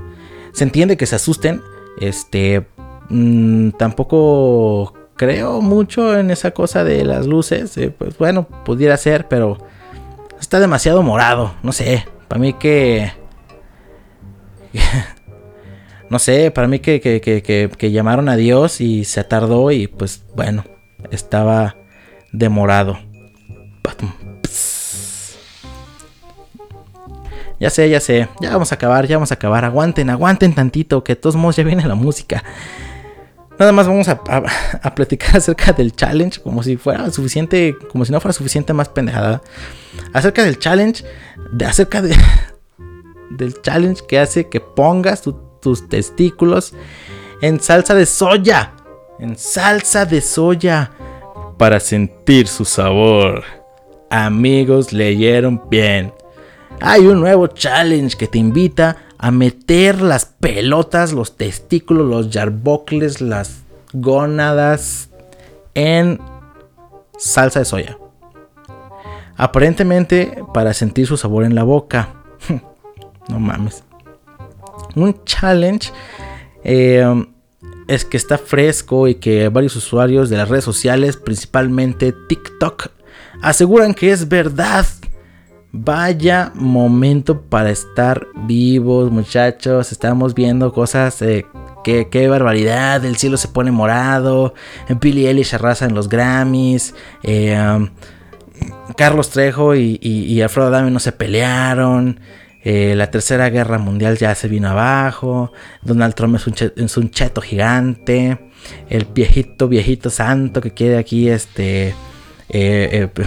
se entiende que se asusten. Este, mm, tampoco creo mucho en esa cosa de las luces. Eh, pues bueno, pudiera ser, pero está demasiado morado. No sé, para mí que... no sé, para mí que, que, que, llamaron a Dios y se tardó y pues bueno, estaba demorado. Ya sé, ya sé. Ya vamos a acabar, ya vamos a acabar. Aguanten, aguanten tantito, que de todos modos ya viene la música. Nada más vamos a, platicar acerca del challenge, como si fuera suficiente, como si no fuera suficiente más pendejada. Acerca del challenge, de, acerca de, del challenge que hace que pongas tus testículos en salsa de soya. En salsa de soya. Para sentir su sabor. Amigos, leyeron bien. Hay un nuevo challenge que te invita a meter las pelotas, los testículos, los yarbocles, las gónadas en salsa de soya. Aparentemente para sentir su sabor en la boca. no mames. Un challenge eh, es que está fresco y que varios usuarios de las redes sociales, principalmente TikTok, aseguran que es verdad. Vaya momento para estar vivos, muchachos. Estamos viendo cosas. Eh, qué, barbaridad. El cielo se pone morado. Billy Eilish arrasa en los Grammys. Eh, um, Carlos Trejo y, y, Alfredo Adame no se pelearon. Eh, la tercera guerra mundial ya se vino abajo. Donald Trump es un, es un cheto gigante. El viejito, viejito santo que quiere aquí este eh, eh,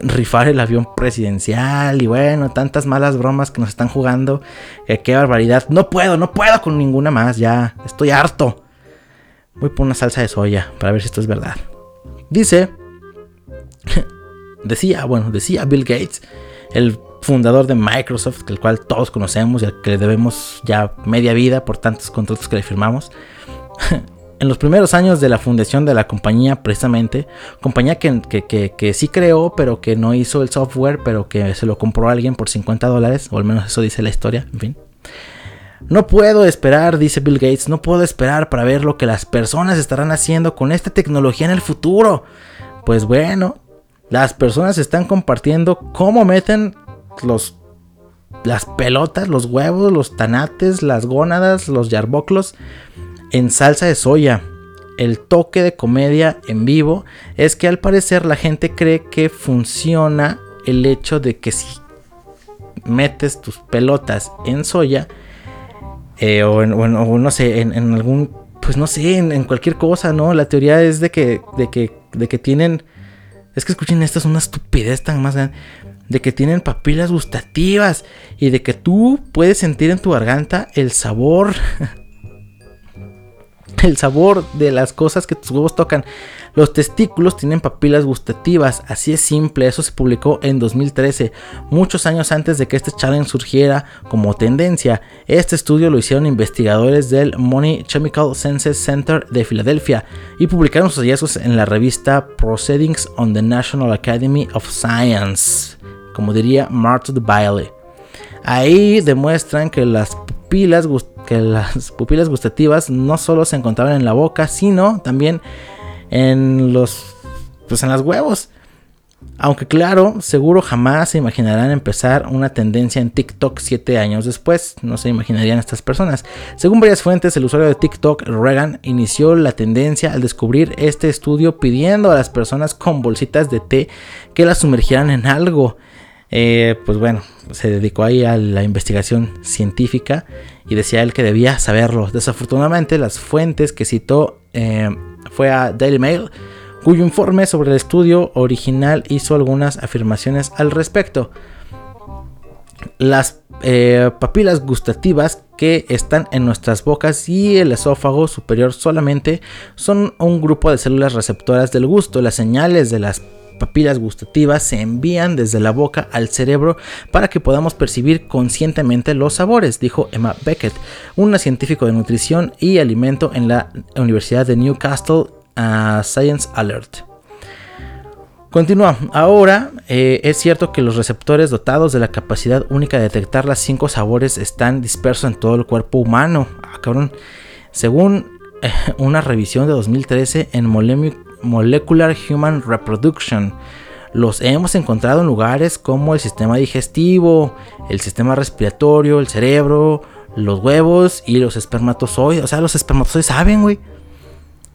rifar el avión presidencial y bueno, tantas malas bromas que nos están jugando. qué barbaridad. No puedo, no puedo con ninguna más, ya estoy harto. Voy por una salsa de soya para ver si esto es verdad. Dice, decía, bueno, decía Bill Gates, el fundador de Microsoft, el cual todos conocemos y al que le debemos ya media vida por tantos contratos que le firmamos. en los primeros años de la fundación de la compañía, precisamente, compañía que, sí creó, pero que no hizo el software, pero que se lo compró a alguien por 50 dólares, o al menos eso dice la historia, en fin. No puedo esperar, dice Bill Gates, no puedo esperar para ver lo que las personas estarán haciendo con esta tecnología en el futuro. Pues bueno, las personas están compartiendo cómo meten los las pelotas, los huevos, los tanates, las gónadas, los yarboclos en salsa de soya. El toque de comedia en vivo es que al parecer la gente cree que funciona el hecho de que si metes tus pelotas en soya eh, o, en, no sé, en, algún, pues no sé, en, cualquier cosa, ¿no? La teoría es de que, de que, de que tienen, es que escuchen, esta es una estupidez tan más grande, de que tienen papilas gustativas y de que tú puedes sentir en tu garganta el sabor el sabor de las cosas que tus huevos tocan. Los testículos tienen papilas gustativas, así es simple, eso se publicó en 2013, muchos años antes de que este challenge surgiera como tendencia. Este estudio lo hicieron investigadores del Money Chemical Senses Center de Filadelfia y publicaron sus hallazgos en la revista Proceedings on the National Academy of Science, como diría Marta de Bailey. Ahí demuestran que las pupilas que las pupilas gustativas no solo se encontraban en la boca, sino también en los pues en los huevos. Aunque claro, seguro jamás se imaginarán empezar una tendencia en TikTok 7 años después. No se imaginarían estas personas. Según varias fuentes, el usuario de TikTok, Reagan, inició la tendencia al descubrir este estudio pidiendo a las personas con bolsitas de té que las sumergieran en algo. Eh, pues bueno, se dedicó ahí a la investigación científica y decía él que debía saberlo. Desafortunadamente, las fuentes que citó eh, fue a Daily Mail cuyo informe sobre el estudio original hizo algunas afirmaciones al respecto. Las eh, papilas gustativas que están en nuestras bocas y el esófago superior solamente son un grupo de células receptoras del gusto. Las señales de las papilas gustativas se envían desde la boca al cerebro para que podamos percibir conscientemente los sabores, dijo Emma Beckett, una científica de nutrición y alimento en la Universidad de Newcastle a Science Alert. Continúa. Ahora eh, es cierto que los receptores dotados de la capacidad única de detectar las cinco sabores están dispersos en todo el cuerpo humano. Ah, Según eh, una revisión de 2013 en Molecular Human Reproduction, los hemos encontrado en lugares como el sistema digestivo, el sistema respiratorio, el cerebro, los huevos y los espermatozoides. O sea, los espermatozoides saben, güey.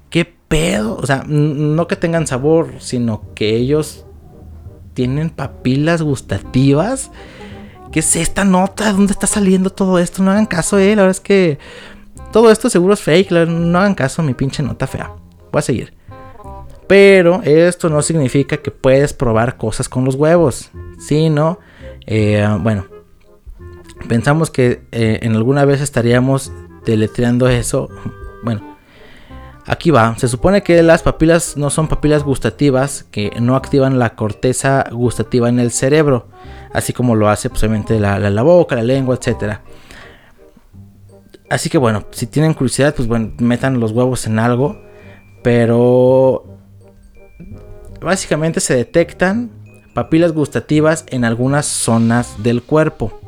¿Qué pedo? O sea, no que tengan sabor, sino que ellos tienen papilas gustativas. ¿Qué es esta nota? ¿Dónde está saliendo todo esto? No hagan caso, eh. La verdad es que todo esto seguro es fake. No hagan caso mi pinche nota fea. Voy a seguir. Pero esto no significa que puedes probar cosas con los huevos. Sino, eh, bueno, pensamos que eh, en alguna vez estaríamos deletreando eso. Bueno, Aquí va, se supone que las papilas no son papilas gustativas que no activan la corteza gustativa en el cerebro, así como lo hace pues, la, boca, la lengua, etc. Así que bueno, si tienen curiosidad, pues bueno, metan los huevos en algo, pero básicamente se detectan papilas gustativas en algunas zonas del cuerpo.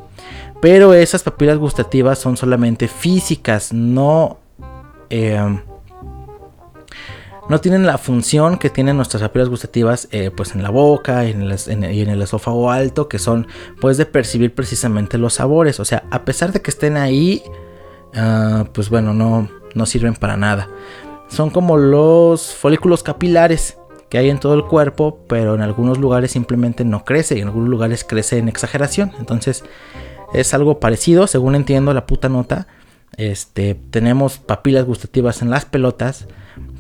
Pero esas papilas gustativas son solamente físicas, no... Eh, no tienen la función que tienen nuestras papilas gustativas eh, pues en la boca y en, el, esófago alto que son pues de percibir precisamente los sabores o sea a pesar de que estén ahí ah, pues bueno no, no sirven para nada son como los folículos capilares que hay en todo el cuerpo pero en algunos lugares simplemente no crece y en algunos lugares crece en exageración entonces es algo parecido según entiendo la puta nota este tenemos papilas gustativas en las pelotas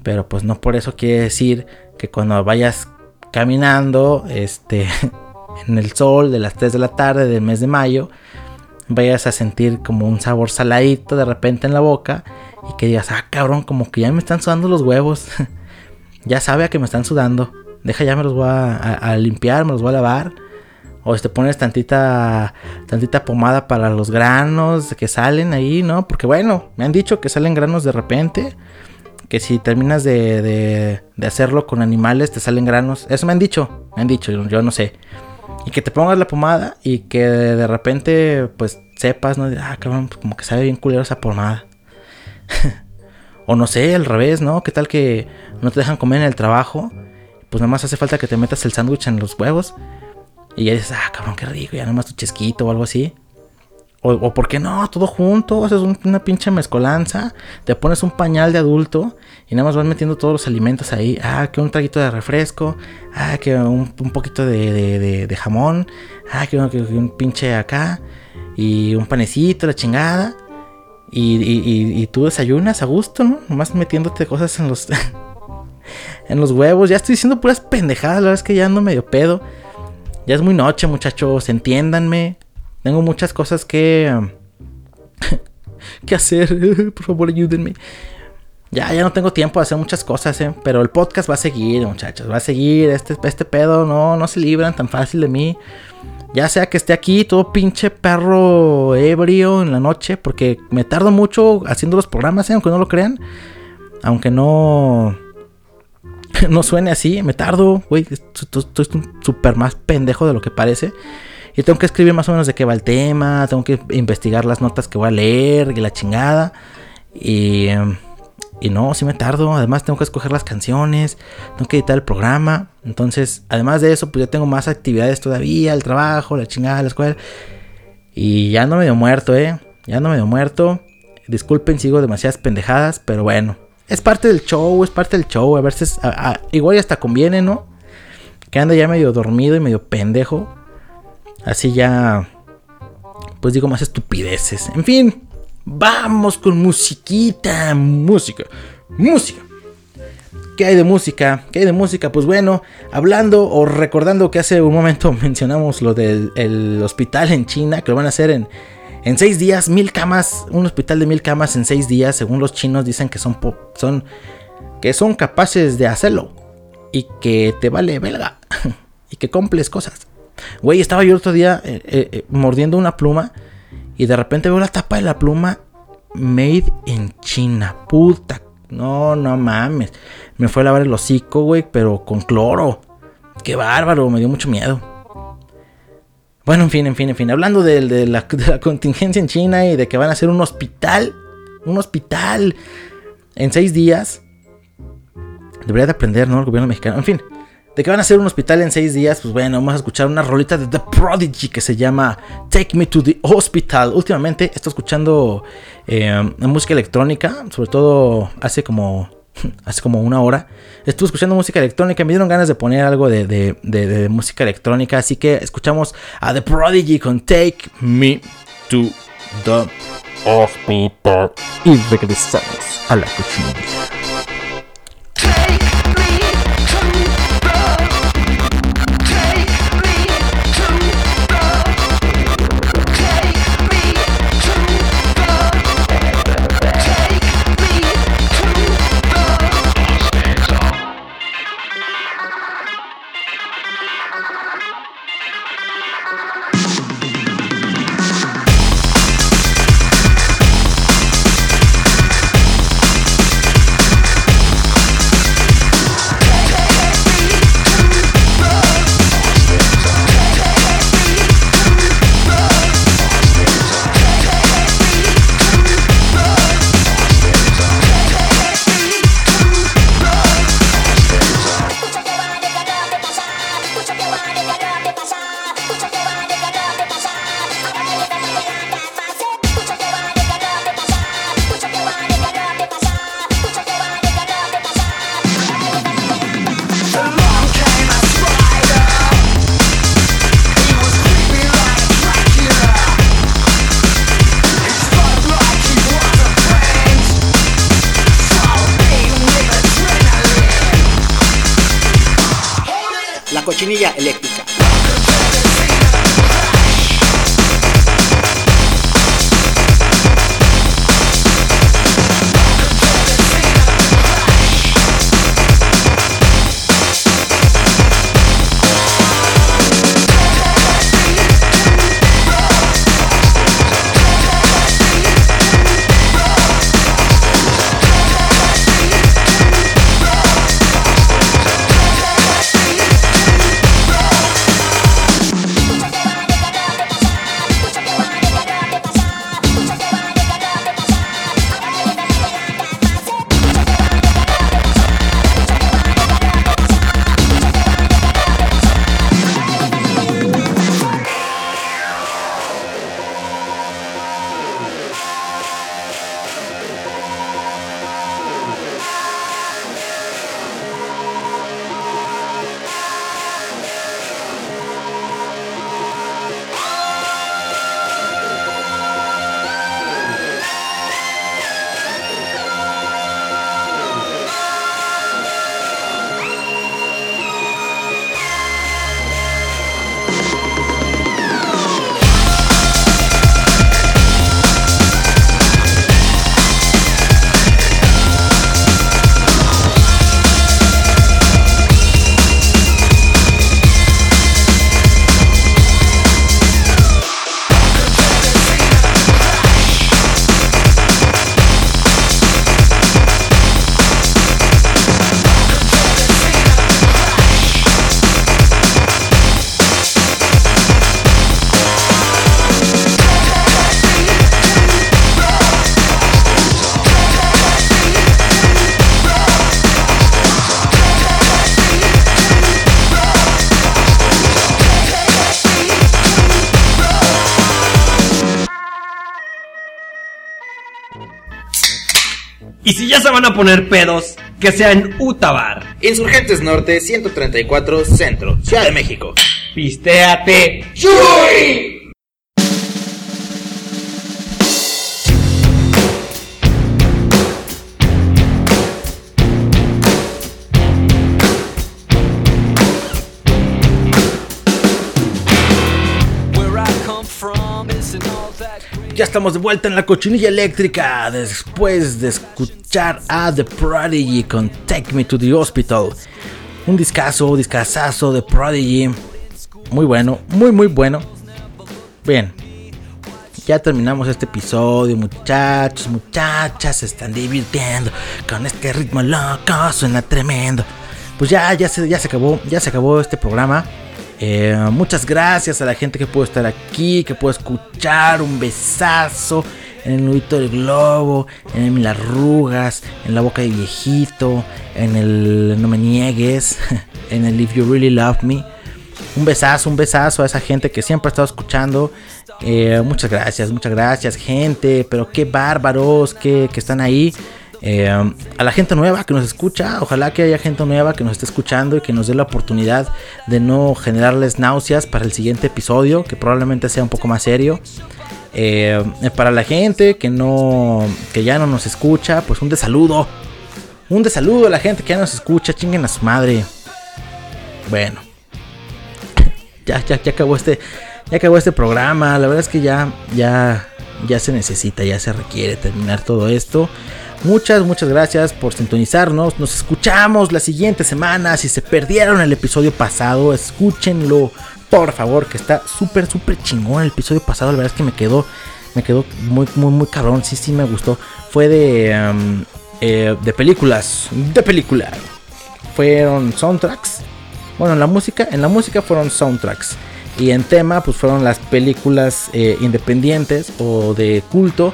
pero pues no por eso quiere decir que cuando vayas caminando este, en el sol de las 3 de la tarde del mes de mayo, vayas a sentir como un sabor saladito de repente en la boca y que digas, ah cabrón, como que ya me están sudando los huevos. ya sabe a que me están sudando. Deja ya me los voy a, limpiar, me los voy a lavar. O te pones tantita, tantita pomada para los granos que salen ahí, ¿no? Porque bueno, me han dicho que salen granos de repente que si terminas de, de, hacerlo con animales te salen granos. Eso me han dicho, me han dicho, yo, no sé. Y que te pongas la pomada y que de repente pues sepas, ¿no? Ah, cabrón, pues, como que sabe bien culero esa pomada. o no sé, al revés, ¿no? ¿Qué tal que no te dejan comer en el trabajo? Pues nada más hace falta que te metas el sándwich en los huevos. Y ya dices, ah, cabrón, qué rico, ya nada más tu chesquito o algo así. O, o por qué no, todo junto, haces una pinche mezcolanza, te pones un pañal de adulto y nada más vas metiendo todos los alimentos ahí. Ah, que un traguito de refresco, ah, que un, poquito de, de, jamón, ah, que, un pinche acá y un panecito, la chingada. Y, y, y, tú desayunas a gusto, ¿no? Nomás metiéndote cosas en los, en los huevos. Ya estoy diciendo puras pendejadas, la verdad es que ya ando medio pedo. Ya es muy noche, muchachos, entiéndanme. Tengo muchas cosas que... que hacer. Por favor, ayúdenme. Ya, ya no tengo tiempo de hacer muchas cosas, ¿eh? Pero el podcast va a seguir, muchachos. Va a seguir. Este, este pedo no, no se libran tan fácil de mí. Ya sea que esté aquí todo pinche perro ebrio en la noche. Porque me tardo mucho haciendo los programas, ¿eh? Aunque no lo crean. Aunque no... no suene así. Me tardo, güey. Estoy súper más pendejo de lo que parece. Y tengo que escribir más o menos de qué va el tema, tengo que investigar las notas que voy a leer y la chingada. Y, y no, si me tardo. Además, tengo que escoger las canciones, tengo que editar el programa. Entonces, además de eso, pues ya tengo más actividades todavía: el trabajo, la chingada, la escuela. Y ya no me dio muerto, eh. Ya no me dio muerto. Disculpen, sigo demasiadas pendejadas, pero bueno. Es parte del show, es parte del show. A veces, igual hasta conviene, ¿no? Que anda ya medio dormido y medio pendejo. Así ya, pues digo más estupideces. En fin, Vamos con musiquita, música, música. ¿Qué hay de música? ¿Qué hay de música? Pues bueno, hablando o recordando que hace un momento mencionamos lo del hospital en China, que lo van a hacer en, en seis días, mil camas, un hospital de mil camas en seis días, según los chinos dicen que son, son, que son capaces de hacerlo y que te vale belga y que cumples cosas. Güey, estaba yo otro día eh, eh, eh, mordiendo una pluma y de repente veo la tapa de la pluma Made in China. Puta. No, no mames. Me fue a lavar el hocico, güey, pero con cloro. Qué bárbaro, me dio mucho miedo. Bueno, en fin, en fin, en fin. Hablando de, la, contingencia en China y de que van a hacer un hospital. Un hospital en seis días. Debería de aprender, ¿no? El gobierno mexicano. En fin de que van a hacer un hospital en seis días, pues bueno, vamos a escuchar una rolita de The Prodigy que se llama Take Me to the Hospital. Últimamente estoy escuchando eh, música electrónica, sobre todo hace como, hace como una hora. Estuve escuchando música electrónica, me dieron ganas de poner algo de, música electrónica, así que escuchamos a The Prodigy con Take Me to the Hospital. Y regresamos a la cochinilla. Eléctrica. Y si ya se van a poner pedos, que sea en Utabar. Insurgentes Norte 134 Centro, Ciudad de México. Pistéate. ¡Chuy! Ya estamos de vuelta en la cochinilla eléctrica después de escuchar a The Prodigy con Take Me to the Hospital. Un discazo, discazazo de Prodigy. Muy bueno, muy muy bueno. Bien. Ya terminamos este episodio, muchachos, muchachas, se están divirtiendo con este ritmo loco, suena tremendo. Pues ya, ya se, ya se acabó, ya se acabó este programa. Eh, muchas gracias a la gente que pudo estar aquí, que pudo escuchar. Un besazo en el nudito del globo, en las arrugas, en la boca de viejito, en el no me niegues, en el if you really love me. Un besazo, un besazo a esa gente que siempre ha estado escuchando. Eh, muchas gracias, muchas gracias, gente. Pero qué bárbaros que, que están ahí. Eh, a la gente nueva que nos escucha, ojalá que haya gente nueva que nos esté escuchando y que nos dé la oportunidad de no generarles náuseas para el siguiente episodio, que probablemente sea un poco más serio. Eh, para la gente que no, que ya no nos escucha, pues un desaludo, un desaludo a la gente que ya nos escucha, chinguen a su madre. Bueno, ya, ya, ya acabó este, ya acabó este programa. La verdad es que ya, ya, ya se necesita, ya se requiere terminar todo esto. Muchas, muchas gracias por sintonizarnos. Nos escuchamos la siguiente semana. Si se perdieron el episodio pasado, escúchenlo, por favor, que está súper, súper chingón el episodio pasado. La verdad es que me quedó, me quedó muy, muy, muy cabrón. Sí, sí, me gustó. Fue de, um, eh, de películas, de película. Fueron soundtracks. Bueno, en la música, en la música fueron soundtracks. Y en tema, pues fueron las películas eh, independientes o de culto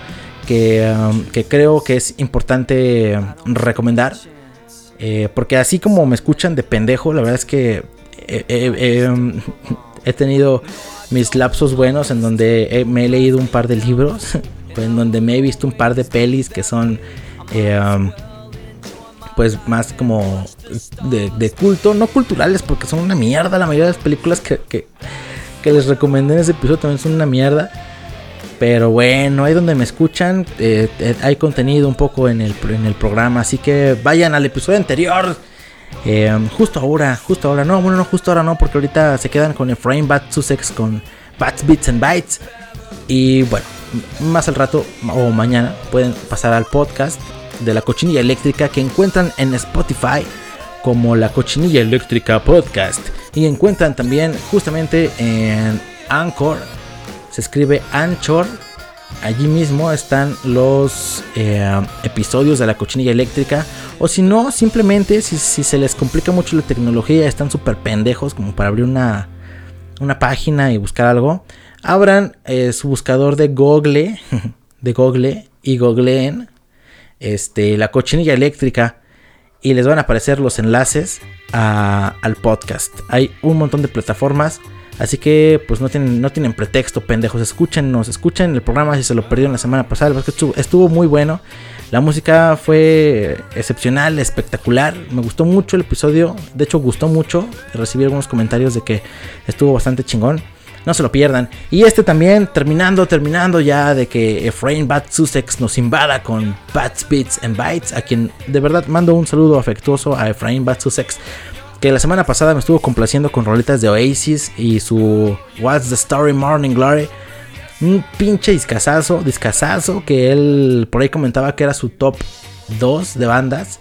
Um, que, creo que es importante recomendar. Eh, porque así como me escuchan de pendejo, la verdad es que um, he tenido mis lapsos buenos en donde me he leído un par de libros, en donde me he visto un par de pelis que son eh, um, pues más como de, culto, no culturales porque son una mierda, la mayoría de las películas que, que les recomendé en ese episodio también son una mierda. Pero bueno, ahí donde me escuchan, eh, eh, hay contenido un poco en el, en el programa. Así que vayan al episodio anterior. Eh, justo ahora, justo ahora. No, bueno, no, justo ahora no, porque ahorita se quedan con Efraín Bat Sussex con Bats, Bits and Bytes. Y bueno, más al rato o mañana pueden pasar al podcast de la cochinilla eléctrica que encuentran en Spotify como la cochinilla eléctrica podcast. Y encuentran también justamente en Anchor escribe Anchor. Allí mismo están los eh, episodios de la cochinilla eléctrica. O si no, simplemente si, se les complica mucho la tecnología, están súper pendejos como para abrir una, una página y buscar algo. Abran eh, su buscador de Google, de Google y googleen este, la cochinilla eléctrica y les van a aparecer los enlaces al podcast. Hay un montón de plataformas. Así que pues no tienen, no tienen pretexto, pendejos. Escúchenos, escuchen el programa si se lo perdieron la semana pasada. Estuvo, estuvo muy bueno. La música fue excepcional, espectacular. Me gustó mucho el episodio. De hecho, gustó mucho. Recibí algunos comentarios de que estuvo bastante chingón. No se lo pierdan. Y este también, terminando, terminando ya de que Efrain Bat Sussex nos invada con Bats, Beats and Bytes. A quien de verdad mando un saludo afectuoso a Efrain Bat Sussex que la semana pasada me estuvo complaciendo con roletas de Oasis y su What's the Story Morning Glory. Un pinche discazazo, discazazo que él por ahí comentaba que era su top 2 de bandas.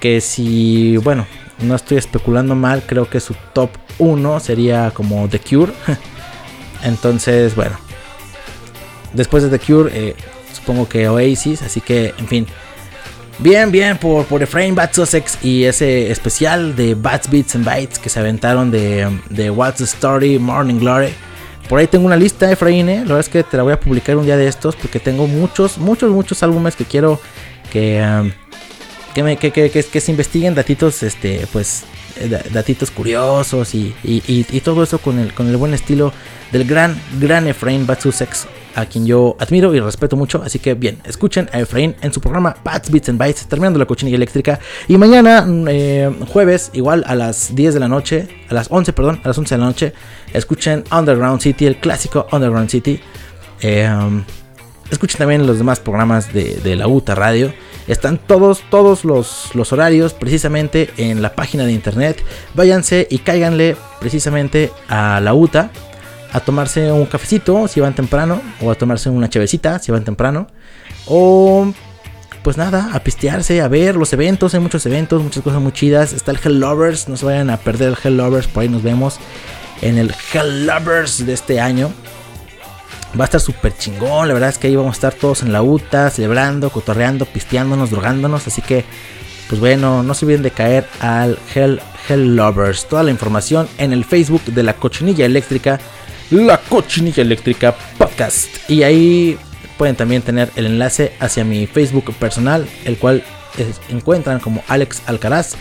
Que si, bueno, no estoy especulando mal, creo que su top 1 sería como The Cure. Entonces, bueno, después de The Cure, eh, supongo que Oasis, así que, en fin, Bien, bien, por, por Efrain Bats Sussex y ese especial de Bats Beats and Bytes que se aventaron de, de What's the Story, Morning Glory. Por ahí tengo una lista, Efraín, ¿eh? la verdad es que te la voy a publicar un día de estos porque tengo muchos, muchos, muchos álbumes que quiero que, um, que, que, que, se investiguen datitos, este, pues, eh, datitos curiosos y, y, y, todo eso con el, con el buen estilo del gran, gran Efraín Sussex a quien yo admiro y respeto mucho. Así que bien, escuchen a Efraín en su programa Bats, Beats and Bytes, terminando la cochinilla eléctrica. Y mañana, mm, eh, jueves, igual a las 10 de la noche, a las 11, perdón, a las 11 de la noche, escuchen Underground City, el clásico Underground City. Eh, escuchen también los demás programas de, la UTA Radio. Están todos, todos los, los, horarios precisamente en la página de internet. Váyanse y cáiganle precisamente a la UTA a tomarse un cafecito si van temprano, o a tomarse una chevecita si van temprano, o pues nada, a pistearse, a ver los eventos, hay muchos eventos, muchas cosas muy chidas. Está el Hell Lovers, no se vayan a perder el Hell Lovers, por ahí nos vemos en el Hell Lovers de este año. Va a estar súper chingón, la verdad es que ahí vamos a estar todos en la UTA, celebrando, cotorreando, pisteándonos, drogándonos, así que pues bueno, no se olviden de caer al Hell, Hell Lovers. Toda la información en el Facebook de la cochinilla eléctrica la Cochinilla Eléctrica Podcast. Y ahí pueden también tener el enlace hacia mi Facebook personal, el cual encuentran como Alex Alcaraz.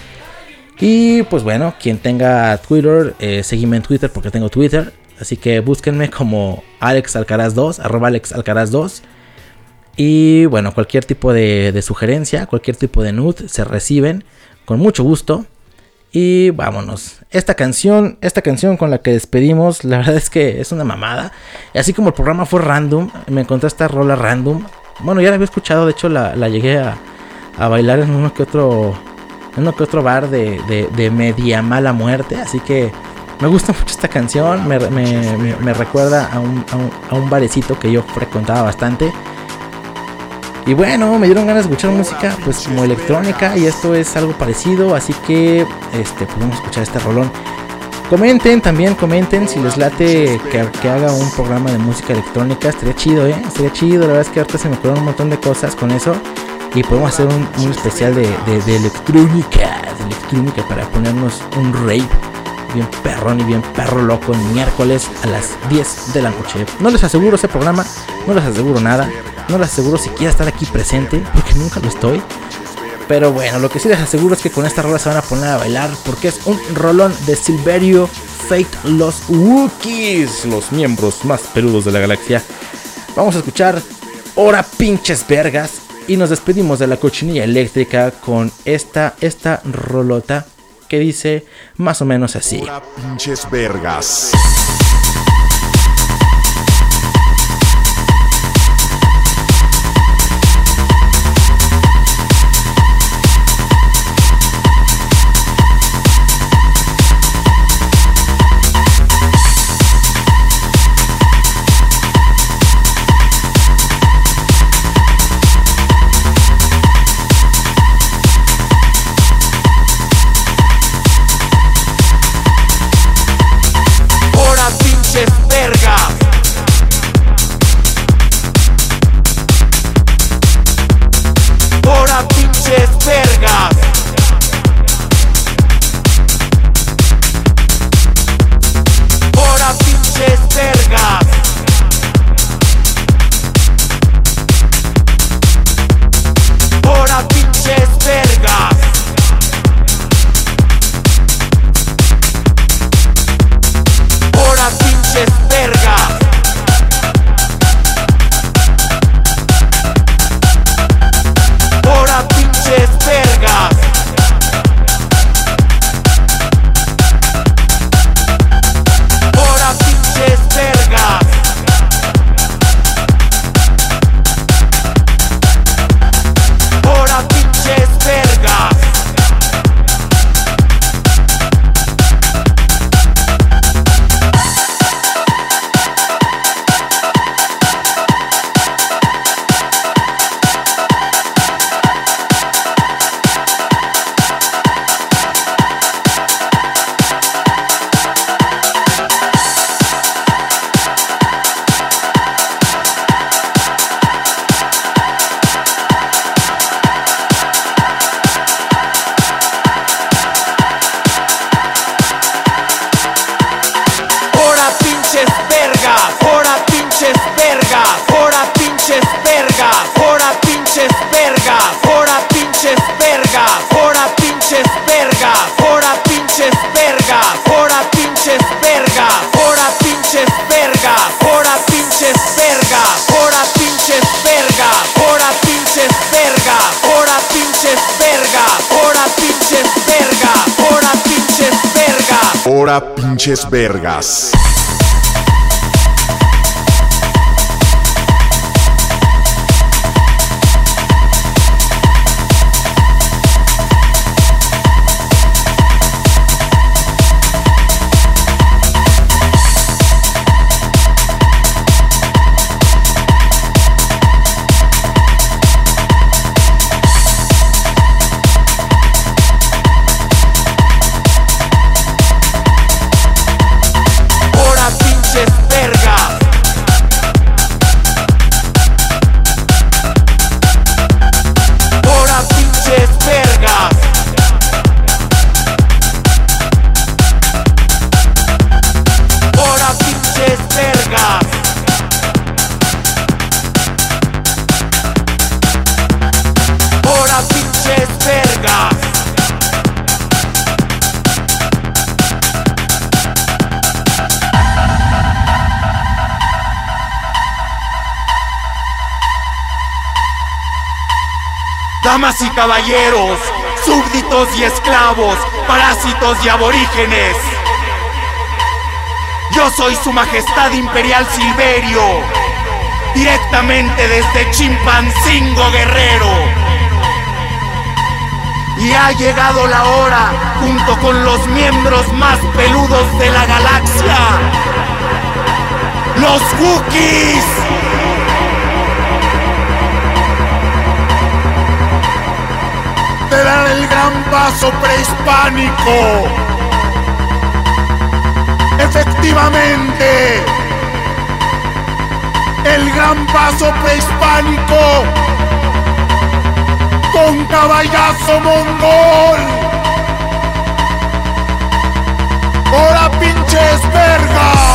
Y pues bueno, quien tenga Twitter, eh, seguime en Twitter porque tengo Twitter. Así que búsquenme como Alex Alcaraz 2, arroba Alex Alcaraz 2. Y bueno, cualquier tipo de, de sugerencia, cualquier tipo de nude se reciben con mucho gusto. Y vámonos. Esta canción, esta canción con la que despedimos, la verdad es que es una mamada. Así como el programa fue random, me encontré esta rola random. Bueno, ya la había escuchado, de hecho la, llegué a, bailar en uno que otro, en uno que otro bar de, media mala muerte. Así que me gusta mucho esta canción, me, recuerda a un, a un barecito que yo frecuentaba bastante. Y bueno, me dieron ganas de escuchar música pues como electrónica y esto es algo parecido, así que este podemos escuchar este rolón. Comenten también, comenten si les late que, haga un programa de música electrónica, estaría chido, eh, estaría chido, la verdad es que ahorita se me ocurrieron un montón de cosas con eso y podemos hacer un, especial de, de, electrónica, de electrónica para ponernos un rave bien perrón y bien perro loco el miércoles a las 10 de la noche. No les aseguro ese programa, no les aseguro nada, no les aseguro si quiera estar aquí presente, porque nunca lo estoy. Pero bueno, lo que sí les aseguro es que con esta rola se van a poner a bailar, porque es un rolón de Silverio Fate Los Wookiees, los miembros más peludos de la galaxia. Vamos a escuchar Hora Pinches Vergas y nos despedimos de la cochinilla eléctrica con esta, esta rolota que dice más o menos así. Pinches vergas. Damas y caballeros, súbditos y esclavos, parásitos y aborígenes. Yo soy su majestad imperial Silverio, directamente desde Chimpancingo Guerrero. Y ha llegado la hora, junto con los miembros más peludos de la galaxia, los Wookiees. Te el gran paso prehispánico. Efectivamente, el gran paso prehispánico con caballazo mongol. ¡Hora pinches vergas!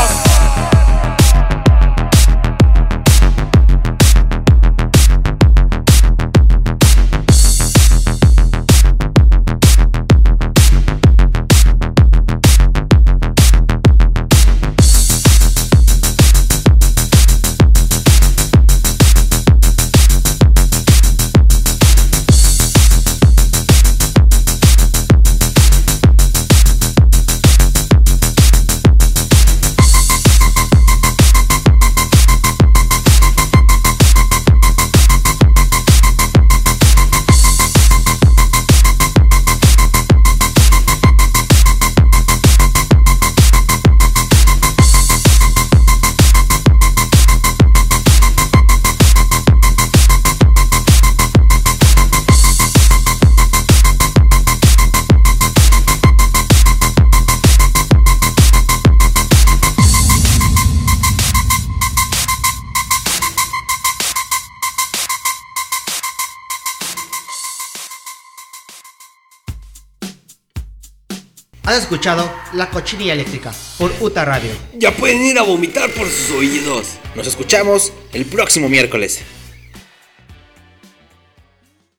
Escuchado La Cochinilla Eléctrica por UTA Radio. Ya pueden ir a vomitar por sus oídos. Nos escuchamos el próximo miércoles.